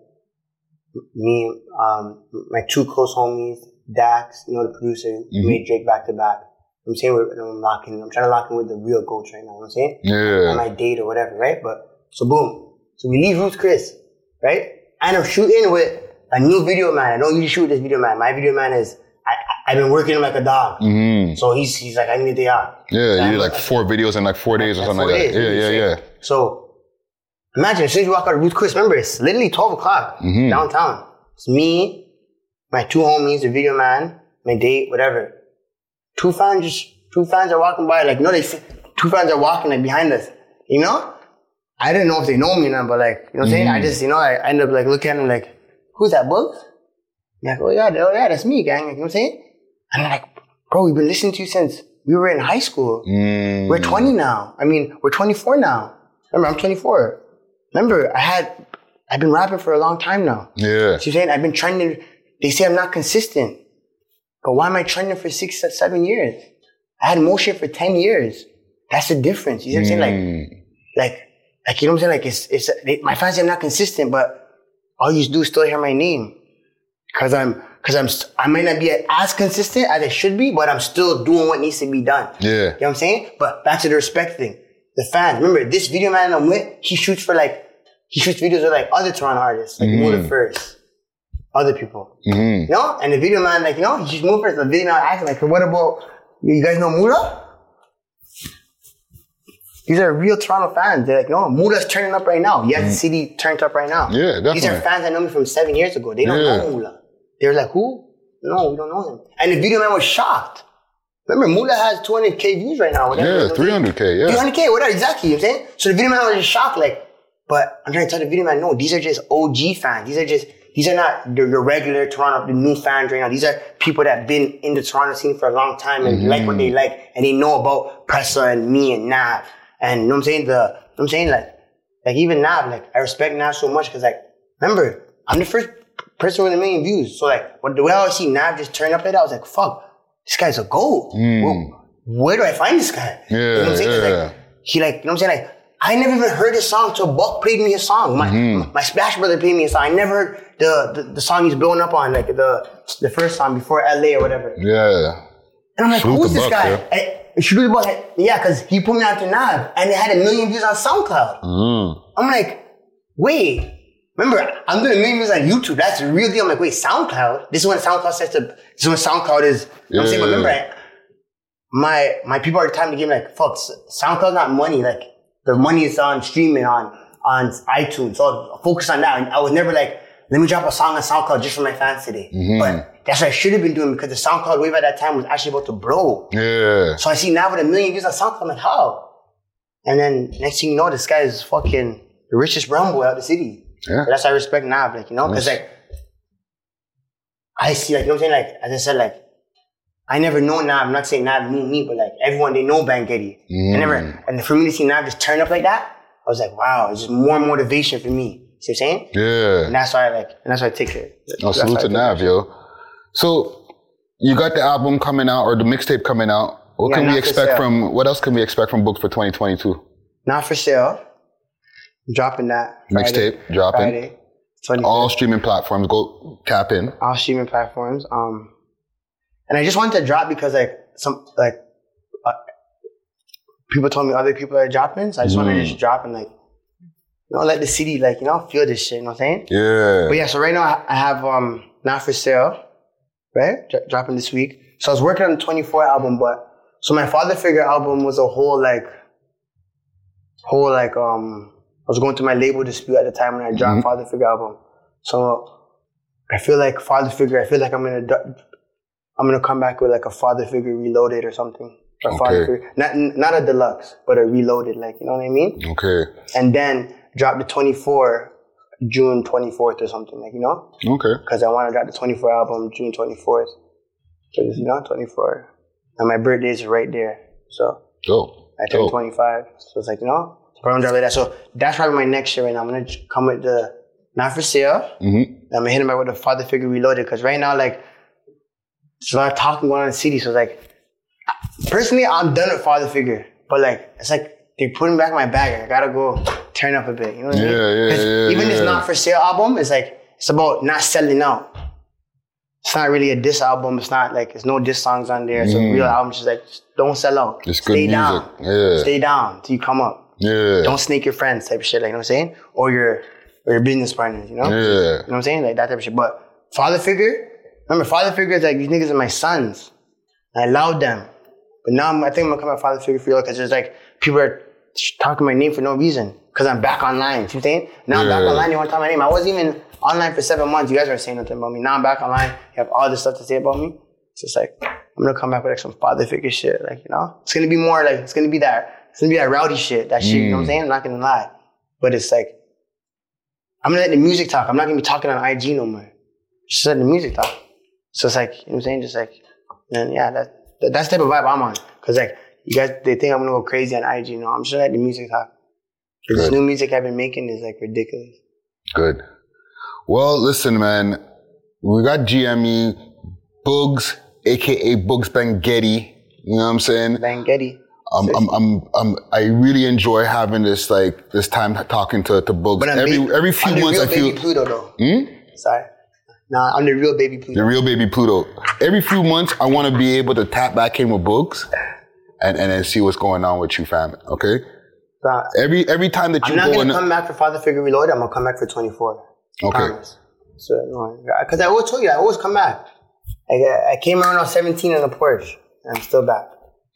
me, um, my two close homies, Dax, you know, the producer, Mhm. made Drake back to back. I'm saying we're, I'm locking, I'm trying to lock in with the real goats right now, you know what I'm saying? yeah, on my date or whatever, right? But so boom. So we leave Ruth Chris, right? And I'm shooting with a new video man. I don't usually shoot this video man. My video man is I, I've been working him like a dog. Mm-hmm. So he's he's like I need a day off. Yeah, you did like four videos in like four days or Like something like that. days, Yeah, yeah, yeah. So imagine as soon as you walk out of Ruth Chris, remember it's literally 12 o'clock Mhm. downtown. It's me, my two homies, the video man, my date, whatever. Two fans just two fans are walking by, like you know they two fans are walking like behind us. You know? I didn't know if they know me or not, but like, you know what I'm saying? I just, you know, I end up like looking at them like, who's that Boogs? Like, oh yeah, oh yeah, that's me, gang. Like, you know what I'm saying? And I'm like, bro, we've been listening to you since we were in high school. Mm. We're 20 now. I mean, we're 24 now. Remember, I'm 24. Remember, I had, I've been rapping for a long time now. Yeah. See what I'm saying? I've been trending. They say I'm not consistent. But why am I trending for six, seven years? I had motion for 10 years. That's the difference. You know what I'm saying? Like, Mm. like, like, you know what I'm saying? Like, it's, it's, they, my fans say I'm not consistent, but all you do is still hear my name. Cause I'm, cause I'm, I might not be as consistent as I should be, but I'm still doing what needs to be done. Yeah. You know what I'm saying? But back to the respect thing. The fans, remember, this video man I'm with, he shoots for like, he shoots videos with like other Toronto artists, like Mula First, other people. Mm-hmm. You know? And the video man, like, you know, he shoots Mula First. The video man asking, like, what about, you guys know Mula? These are real Toronto fans. They're like, no, Mula's turning up right now. Yes, the city turned up right now. Mm. Yeah, These are fans that know me from seven years ago. They don't Yeah. know Mula. They were like, who? No, we don't know him. And the video man was shocked. Remember, Mula has 200k views right now. whatever. Yeah, 300K, yeah. 300k, whatever, exactly. You know what I'm saying? So the video man was just shocked, like, but I'm trying to tell the video man, no, these are just OG fans. These are just, these are not the, your regular Toronto, the new fans right now. These are people that have been in the Toronto scene for a long time and mm-hmm. like what they like, and they know about Pressa and me and Nav. And you know what I'm saying? The, you know what I'm saying? Like, like even Nav, like, I respect Nav so much because, like, remember, I'm the first person with a million views. So, like, when the way I see Nav just turn up like that, I was like, fuck, this guy's a gold. Mm. Whoa, where do I find this guy? you know what I'm saying? Yeah, like, he like, you know what I'm saying? Like, I never even heard his song till Buck played me his song. My my Splash brother played me a song. I never heard the, the, the song he's blowing up on, like the the first song before LA or whatever. Yeah. And I'm like, Salute who's this Buck, guy? yeah. Salute to Buck, yeah, because he put me on to Nav and it had a million views on SoundCloud. Mm. I'm like, wait. Remember, I'm doing a million views on YouTube. That's the real deal. I'm like, wait, SoundCloud? This is when SoundCloud starts to, this is when SoundCloud is, you know what I'm saying? But Yeah. remember, I- my, my people are time to give me like, fuck, SoundCloud's not money. Like, the money is on streaming on, on iTunes. So I'll focus on that. And I was never like, let me drop a song on SoundCloud just for my fans today. Mm-hmm. But that's what I should have been doing because the SoundCloud wave at that time was actually about to blow. Yeah. So I see Nav with a million views on SoundCloud, I'm like, how? And then next thing you know, this guy is fucking the richest brown boy out the city. Yeah. That's why I respect Nav, like, you know, because Yes. like, I see, like, you know what I'm saying? Like, as I said, like, I never know Nav. I'm not saying Nav knew me, but like, everyone, they know Bangetti. I never, and for me to see Nav just turn up like that, I was like, wow, it's just more motivation for me. See what I'm saying? Yeah. And that's why I like, and that's why I take it. Oh, salute to Nav, yo. So you got the album coming out or the mixtape coming out. What Yeah, can we expect from what else can we expect from Boogs for 2022? Not for sale. I'm dropping that. Mixtape dropping. Friday. All streaming platforms go tap in. all streaming platforms. Um, and I just wanted to drop because like some like uh, people told me other people are dropping, so I just wanted to just drop and like you know let the city like you know feel this shit. You know what I'm saying? Yeah. But yeah, so right now I- have um not for sale, right? Dro- dropping this week. So I was working on the 24 album, but so my father figure album was a whole like whole like um I was going through my label dispute at the time when I dropped Father Figure album. So I feel like Father Figure. I feel like I'm gonna do- I'm gonna come back with like a Father Figure reloaded or something. Or Father Figure, not not a deluxe, but a reloaded. Like you know what I mean? Okay. And then drop the 24 June 24th or something. Like you know Okay. because I want to drop the 24 album June 24th. Because, you know, 24. And my birthday is right there. So Dope. I turned Dope. 25. So it's like, you know, so probably drop like that. So that's probably my next year right now. I'm to come with the Not For Sale. Mm-hmm. I'm to hit him back with the Father Figure Reloaded. Because right now, like, a lot of talking going on in the city. So it's like, personally, I'm done with father figure, but like, it's like they put him back in my bag. I gotta go turn up a bit. You know what I mean? Yeah, yeah, yeah, Even this not for sale album, it's like it's about not selling out. It's not really a diss album. It's not like there's no diss songs on there. It's a real album. It's just like just don't sell out. Mm. It's good Stay down. Yeah. Stay down till you come up. Yeah. Don't snake your friends type of shit. Like you know what I'm saying? Or your or your business partners. You know? Yeah. You know what I'm saying? Like that type of shit. But father figure, remember, father figure is like these niggas are my sons. I allowed them. But now I'm, I think I'm gonna come out father figure for you because there's like people are talking my name for no reason. Because I'm back online. See what I'm saying? Now I'm back online, you wanna talk my name. I wasn't even online for seven months. You guys weren't saying nothing about me. Now I'm back online. You have all this stuff to say about me. So it's like, I'm gonna come back with like some father figure shit. Like, you know? It's gonna be more like, it's gonna be that, it's gonna be that rowdy shit. That shit, you know what I'm mm. saying? I'm not gonna lie. But it's like, I'm gonna let the music talk. I'm not gonna be talking on IG no more. Just let the music talk. So it's like, you know what I'm saying? Just like, and yeah, that, that that's the type of vibe I'm on. Cause like, you guys, they think I'm gonna go crazy on IG. You no, know? I'm just letting the music talk. This new music I've been making is like ridiculous. Good. Well, listen, man. We got GME, Boogs, aka Boogs Bangetti. You know what I'm saying? Bangetti. I'm, I'm, I'm, I'm, I really enjoy having this like this time talking to to Boogs. But I'm every every few I'm months, I feel Pluto though. Hmm? Sorry. Nah, I'm the real baby Pluto. the real baby Pluto. Every few months, I want to be able to tap back in with Boogs, and and then see what's going on with you, fam. Okay. Every every time that you I'm not go gonna come back for Father Figure Reloaded. I'm gonna come back for 24. Okay. Promise. So, no, because I always told you, I always come back. I, I came around I was 17 in a Porsche, and I'm still back.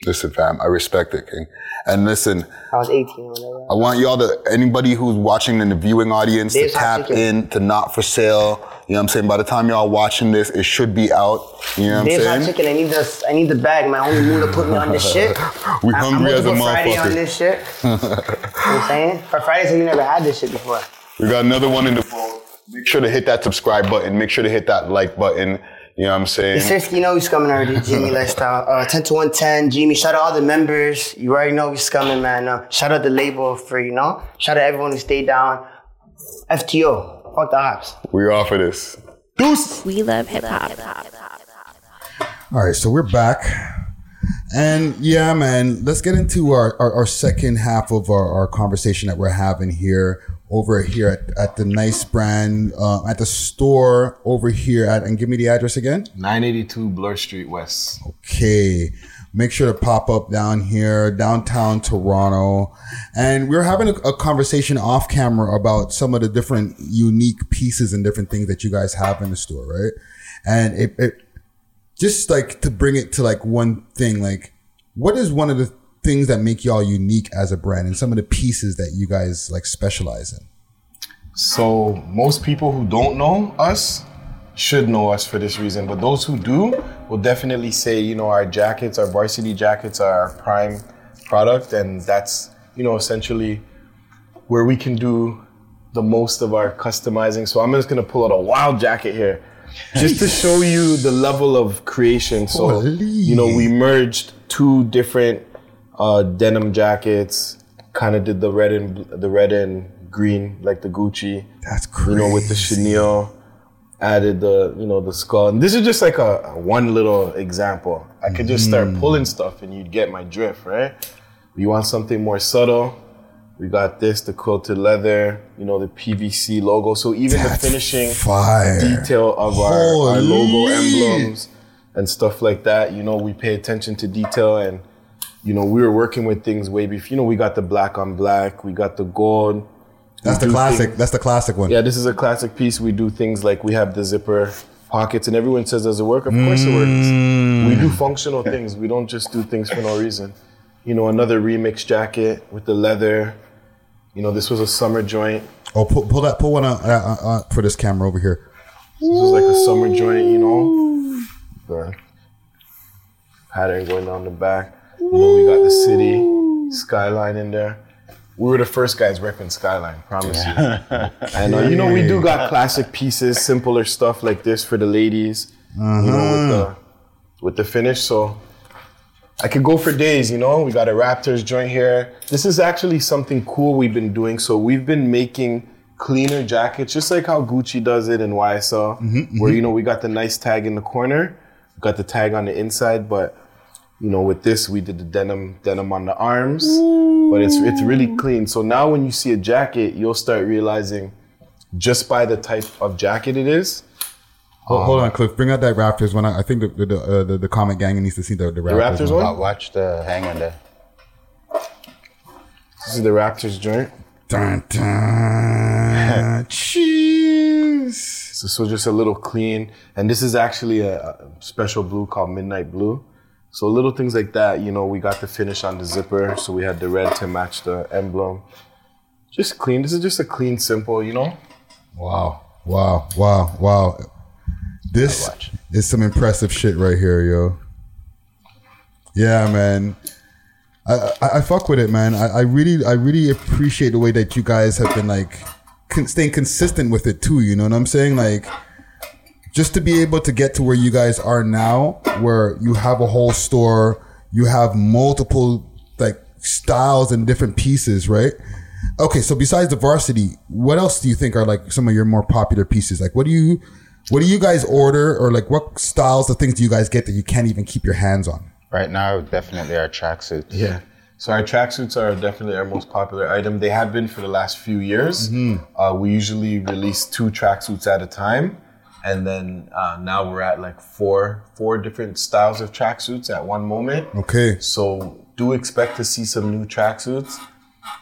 Listen, fam. I respect it, King. And listen, I was 18 or whatever. I want y'all to anybody who's watching in the viewing audience to tap in to not for sale. You know what I'm saying? By the time y'all watching this, it should be out. You know what I'm saying? Chicken, I need this. I need the bag. My homie Mula put me on this shit. *laughs* We I- hungry as a go Friday on this shit. *laughs* you know what I'm saying? For Fridays, we never had this shit before. We got another one in the bowl. Make sure to hit that subscribe button. Make sure to hit that like button. You know what I'm saying? Fifty, you know he's coming already. Jimmy Lifestyle. Uh, 10 to 110. Jimmy, shout out all the members. You already know he's coming, man. Uh, shout out the label for, you know? Shout out everyone who stayed down. FTO. Fuck the ops. We're off of this. Deuce. We love hip hop. All right, so we're back. And yeah, man, let's get into our, our, our second half of our, our conversation that we're having here over here at, at the nice brand, uh, at the store over here at, and give me the address again. 982 Bloor Street West. Okay. Make sure to pop up down here, downtown Toronto. And we are having a, a conversation off camera about some of the different unique pieces and different things that you guys have in the store, right? And it, it just like to bring it to like one thing, like what is one of the things that make y'all unique as a brand and some of the pieces that you guys like specialize in? So most people who don't know us should know us for this reason, but those who do will definitely say, you know, our jackets, our varsity jackets are our prime product, and that's, you know, essentially where we can do the most of our customizing. So I'm just gonna pull out a wild jacket here, just to show you the level of creation. So Holy. you know, we merged two different uh, denim jackets, kind of did the red and the red and green like the Gucci That's crazy. you know, with the chenille, added the, you know, the skull. And this is just like a, a one little example. I could just start pulling stuff and you'd get my drift, right? You want something more subtle? We got this, the quilted leather, you know, the PVC logo. So even the finishing fire. detail of our, our logo emblems and stuff like that, you know, we pay attention to detail and, you know, we were working with things way before, you know, we got the black on black, we got the gold. That's the classic. things- That's the classic one. yeah, this is a classic piece. We do things like we have the zipper pockets, and everyone says, "Does it work?" Of course it works. We do functional things. We don't just do things for no reason. You know, another remix jacket with the leather. You know, this was a summer joint. Oh, pull, pull that, pull one out uh, uh, uh, for this camera over here. This was like a summer joint. You know, the pattern going down the back. You know, we got the city skyline in there. We were the first guys repping Skyline, promise you. And uh, you know, we do got classic pieces, simpler stuff like this for the ladies. You know, with mm-hmm. the with the finish. So I could go for days. You know, we got a Raptors joint here. This is actually something cool we've been doing. So we've been making cleaner jackets, just like how Gucci does it in YSL, mm-hmm, where mm-hmm. you know we got the nice tag in the corner. got the tag on the inside, but you know, with this we did the denim denim on the arms, but it's it's really clean. So now when you see a jacket, you'll start realizing just by the type of jacket it is. Hold, hold on, Cliff. Bring out that Raptors one. I I think the the the, uh, the, the comic gang needs to see the the Raptors, Raptors one. one? Watch the hang on there. This is the Raptors joint. Dun, dun. *laughs* Cheese. So, so just a little clean. And this is actually a, a special blue called Midnight Blue. So little things like that, you know, we got the finish on the zipper. So we had the red to match the emblem. Just clean. This is just a clean, simple, you know? Wow, wow, wow, wow. This is some impressive shit right here, yo. Yeah, man. I, I, I fuck with it, man. I, I really, I really appreciate the way that you guys have been like con- staying consistent with it too. You know what I'm saying? Like, just to be able to get to where you guys are now, where you have a whole store, you have multiple like styles and different pieces, right? Okay, so besides the varsity, what else do you think are like some of your more popular pieces? Like, what do you, what do you guys order, or like what styles of things do you guys get that you can't even keep your hands on? Right now, definitely our tracksuits. Yeah. So our tracksuits are definitely our most popular item. They have been for the last few years. Uh, we usually release two tracksuits at a time, and then uh, now we're at like four four different styles of tracksuits at one moment. Okay, So do expect to see some new tracksuits.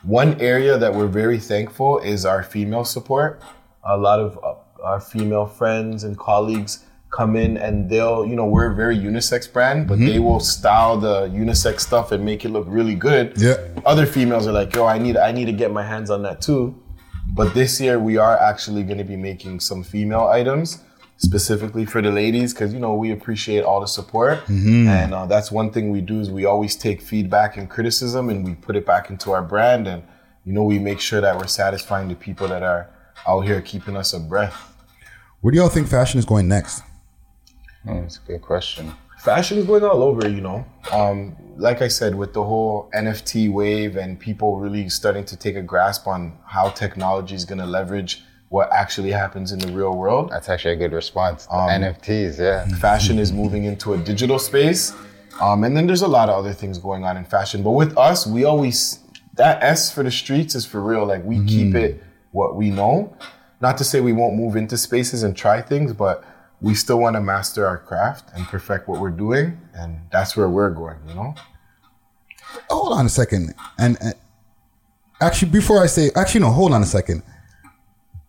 One area that we're very thankful is our female support. A lot of uh, our female friends and colleagues come in and they'll, you know, we're a very unisex brand, but they will style the unisex stuff and make it look really good. Yeah. Other females are like, yo, I need, I need to get my hands on that too. But this year we are actually going to be making some female items specifically for the ladies because you know we appreciate all the support. And uh, that's one thing we do is we always take feedback and criticism and we put it back into our brand. And you know we make sure that we're satisfying the people that are out here keeping us a breath where do y'all think fashion is going next? Oh, that's a good question. fashion is going all over you know. Um, like i said with the whole nft wave and people really starting to take a grasp on how technology is going to leverage what actually happens in the real world That's actually a good response. The NFTs, yeah. fashion is moving into a digital space. Um, and then there's a lot of other things going on in fashion. But with us, we always, that S for the streets is for real. Like we keep it what we know. Not to say we won't move into spaces and try things, but we still want to master our craft and perfect what we're doing. And that's where we're going, you know? hold on a second. And uh, actually, before I say, actually, no, hold on a second.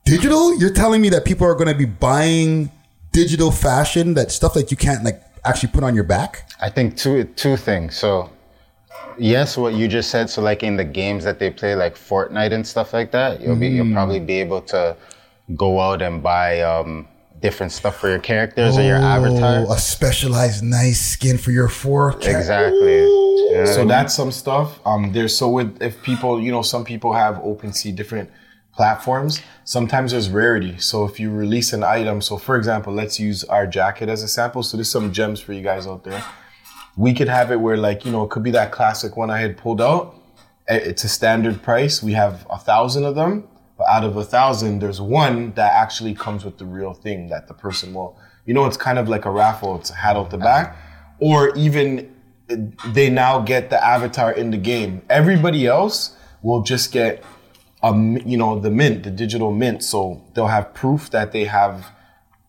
Digital? You're telling me that people are going to be buying digital fashion, that stuff that you can't like actually put on your back? I think two two things. So, yes, what you just said. So, like in the games that they play, like Fortnite and stuff like that, you'll be you'll probably be able to go out and buy um, different stuff for your characters or your avatar. Oh, a specialized nice skin for your forecast. Exactly. Yeah. So that's some stuff. Um, there's so with if people, you know, some people have OpenSea different platforms. Sometimes there's rarity. So if you release an item, so for example, let's use our jacket as a sample. So there's some gems for you guys out there. We could have it where like you know it could be that classic one I had pulled out. It's a standard price. We have a thousand of them, but out of a thousand, there's one that actually comes with the real thing that the person will. You know, it's kind of like a raffle. It's a hat out the back, or even uh, they now get the avatar in the game. Everybody else will just get a, m- you know, the mint, the digital mint. So they'll have proof that they have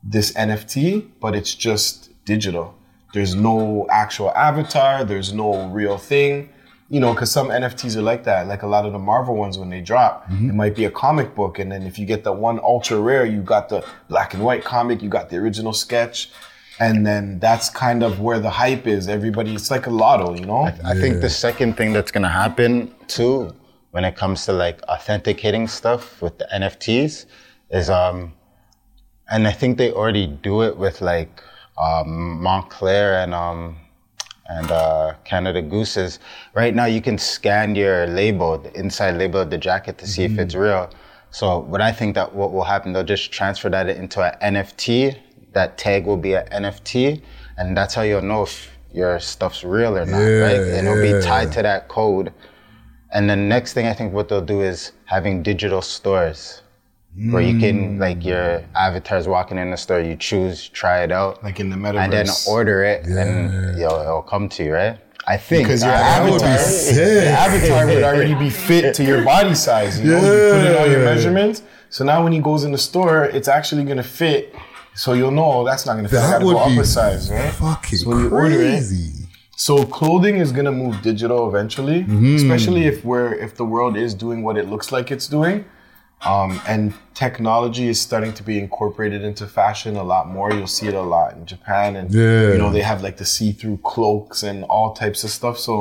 this NFT, but it's just digital. There's no actual avatar. There's no real thing. You know, because some NFTs are like that. Like a lot of the Marvel ones, when they drop, it mm-hmm. might be a comic book, and then if you get the one ultra rare, you got the black and white comic, you got the original sketch, and then that's kind of where the hype is. Everybody, it's like a lotto, you know. I think the second thing that's gonna happen too, when it comes to like authenticating stuff with the NFTs, is um, and I think they already do it with like um, Moncler and um, and uh, Canada Gooses. Right now, you can scan your label, the inside label of the jacket, to see if it's real. So, what I think that what will happen, they'll just transfer that into an NFT. That tag will be an NFT, and that's how you'll know if your stuff's real or not, right? And it'll be tied to that code. And the next thing I think what they'll do is having digital stores. where you can hmm. like your avatar's walking in the store, you choose, try it out, Like in the metaverse. and then order it, and you'll, it'll come to you, right? I think Because your avatar, your avatar would already be fit to your body size. You know, you put in all your measurements. So now when he goes in the store, it's actually gonna fit. So you'll know oh, that's not gonna fit. I That gotta would go be size, right? fucking So when you order it, crazy. So clothing is gonna move digital eventually, Mm-hmm. especially if we're if the world is doing what it looks like it's doing, um, and technology is starting to be incorporated into fashion a lot more. You'll see it a lot in Japan, and Yeah. you know they have like the see-through cloaks and all types of stuff. So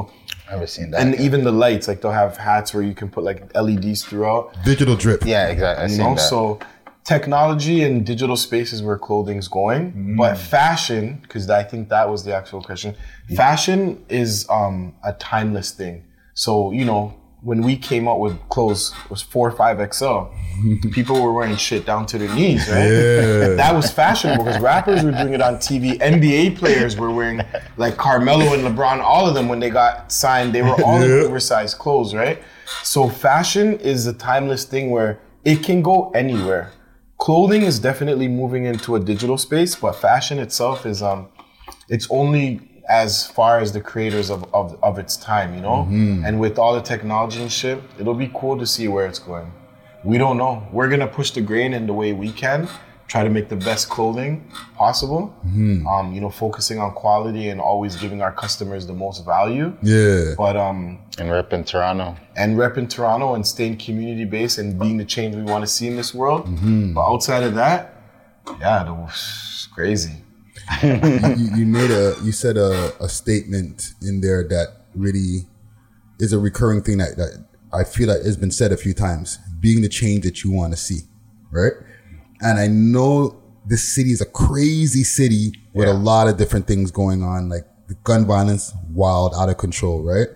I've never seen that. and even the lights, like they'll have hats where you can put like LEDs throughout. Digital drip. yeah, exactly. I've You seen know, that. so technology and digital space is where clothing's going. But fashion, because I think that was the actual question, fashion is um, a timeless thing. So, you know, when we came out with clothes, it was four or five XL. *laughs* People were wearing shit down to their knees, right? Yeah. That was fashionable because rappers were doing it on TV. NBA players were wearing like Carmelo and LeBron, all of them when they got signed, they were all in *laughs* oversized clothes, right? So fashion is a timeless thing where it can go anywhere. Clothing is definitely moving into a digital space, but fashion itself is um it's only as far as the creators of, of, of its time, you know? And with all the technology and shit, it'll be cool to see where it's going. We don't know. We're gonna push the grain in the way we can, try to make the best clothing possible. Um, you know, focusing on quality and always giving our customers the most value. Yeah. But um and rep in Toronto. and rep in Toronto and staying community based and being the change we want to see in this world. But outside of that, yeah, it was crazy. you, you made a you said a, a statement in there that really is a recurring thing that, that I feel like has been said a few times. Being the change that you want to see, right? And I know this city is a crazy city with a lot of different things going on, like the gun violence, wild, out of control, right?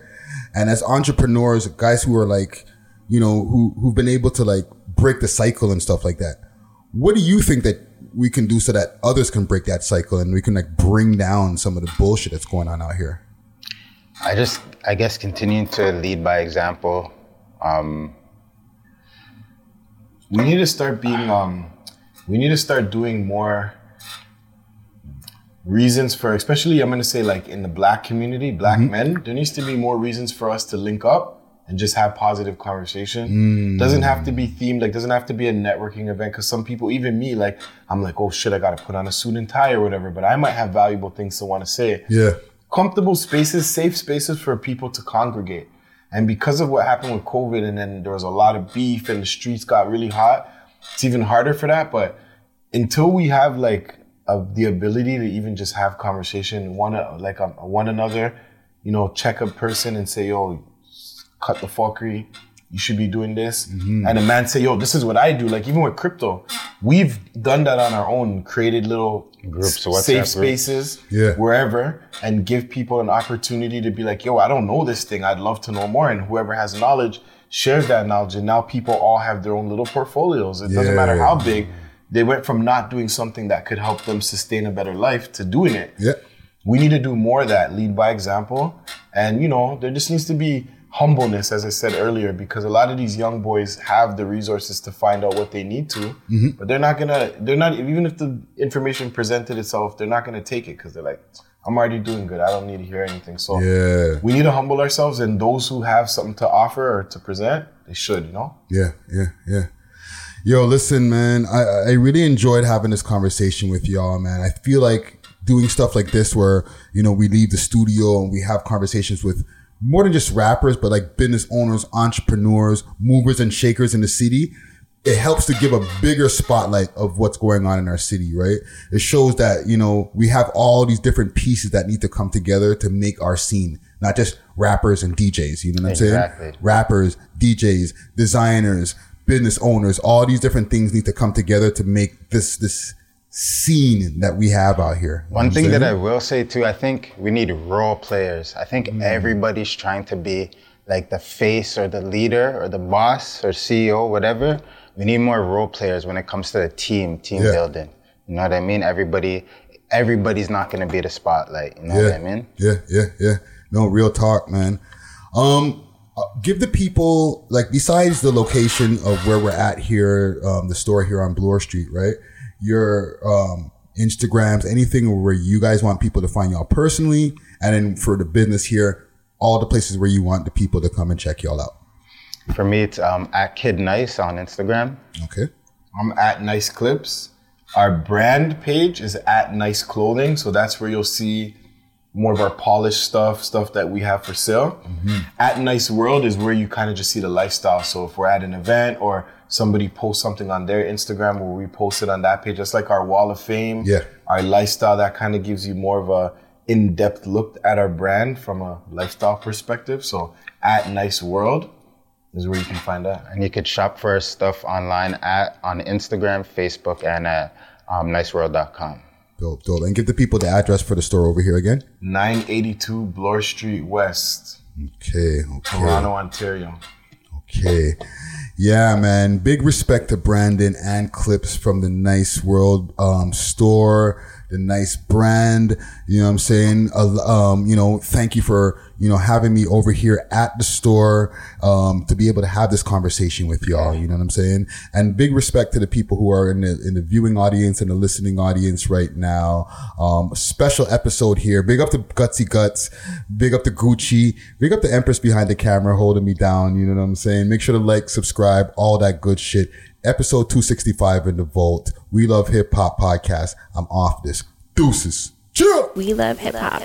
And as entrepreneurs, guys who are like, you know, who who've been able to like break the cycle and stuff like that. What do you think that we can do so that others can break that cycle and we can like bring down some of the bullshit that's going on out here? I just, I guess, continuing to lead by example. Um, We need to start being um we need to start doing more reasons for especially I'm gonna say like in the black community, black mm-hmm. men, there needs to be more reasons for us to link up and just have positive conversation. Mm. Doesn't have to be themed, like doesn't have to be a networking event because some people, even me, like I'm like, oh shit, I gotta put on a suit and tie or whatever, but I might have valuable things to want to say. Yeah. comfortable spaces, safe spaces for people to congregate. And because of what happened with COVID, and then there was a lot of beef, and the streets got really hot, it's even harder for that. But until we have like uh, the ability to even just have conversation, one uh, like um, one another, you know, check a person and say, "Yo, cut the fuckery." You should be doing this, and a man say, "Yo, this is what I do." Like even with crypto, we've done that on our own. Created little Groups, s- WhatsApp safe spaces, Yeah. wherever, and give people an opportunity to be like, "Yo, I don't know this thing. I'd love to know more." And whoever has knowledge shares that knowledge, and now people all have their own little portfolios. It doesn't matter how big. They went from not doing something that could help them sustain a better life to doing it Yeah. we need to do more of that lead by example and you know there just needs to be humbleness as i said earlier because a lot of these young boys have the resources to find out what they need to Mm-hmm. but they're not gonna they're not even if the information presented itself they're not gonna take it because they're like i'm already doing good i don't need to hear anything so Yeah. we need to humble ourselves and those who have something to offer or to present they should you know Yeah, yeah, yeah. Yo, listen, man. I, I really enjoyed having this conversation with y'all, man. I feel like doing stuff like this where, you know, we leave the studio and we have conversations with more than just rappers, but like business owners, entrepreneurs, movers and shakers in the city. It helps to give a bigger spotlight of what's going on in our city, right? It shows that, you know, we have all these different pieces that need to come together to make our scene, not just rappers and DJs. You know what I'm Exactly. saying? rappers, DJs, designers, business owners, all these different things need to come together to make this this scene that we have out here. One thing that I will say too, I think we need role players. I think mm. everybody's trying to be like the face or the leader or the boss or CEO, whatever. We need more role players when it comes to the team, team Yeah. building. You know what I mean? Everybody, everybody's not gonna be the spotlight. You know what I mean? Yeah, yeah, yeah. No, real talk, man. Um, give the people like besides the location of where we're at here, um, the store here on Bloor Street, right? Your um, Instagrams, anything where you guys want people to find y'all personally, and then for the business here, all the places where you want the people to come and check y'all out. For me, it's um, at Kid Nice on Instagram. Okay. I'm at Nice Clips. Our brand page is at Nice Clothing, so that's where you'll see more of our polished stuff, stuff that we have for sale. At Nice World is where you kind of just see the lifestyle. So if we're at an event or somebody posts something on their Instagram or we post it on that page, just like our Wall of Fame, Yeah. our lifestyle, that kind of gives you more of a in-depth look at our brand from a lifestyle perspective. So at Nice World is where you can find that. And you could shop for our stuff online at on Instagram, Facebook, and at um, niceworld.com. Dope, dope. And give the people the address for the store over here again. 982 Bloor Street West, Okay, okay. Toronto, Ontario. Okay. Yeah, man. Big respect to Brandon and Clips from the Nice World um, store, the nice brand. You know what I'm saying? Uh, um, you know, thank you for, you know, having me over here at the store um, to be able to have this conversation with y'all. You know what I'm saying? And big respect to the people who are in the in the viewing audience and the listening audience right now. Um, special episode here. Big up to Gutsy Guts. Big up to Gucci. Big up to Empress behind the camera holding me down. You know what I'm saying? Make sure to like, subscribe, all that good shit. Episode 265 in the vault. We love hip hop podcast. I'm off this. Deuces. Chill. We love hip hop.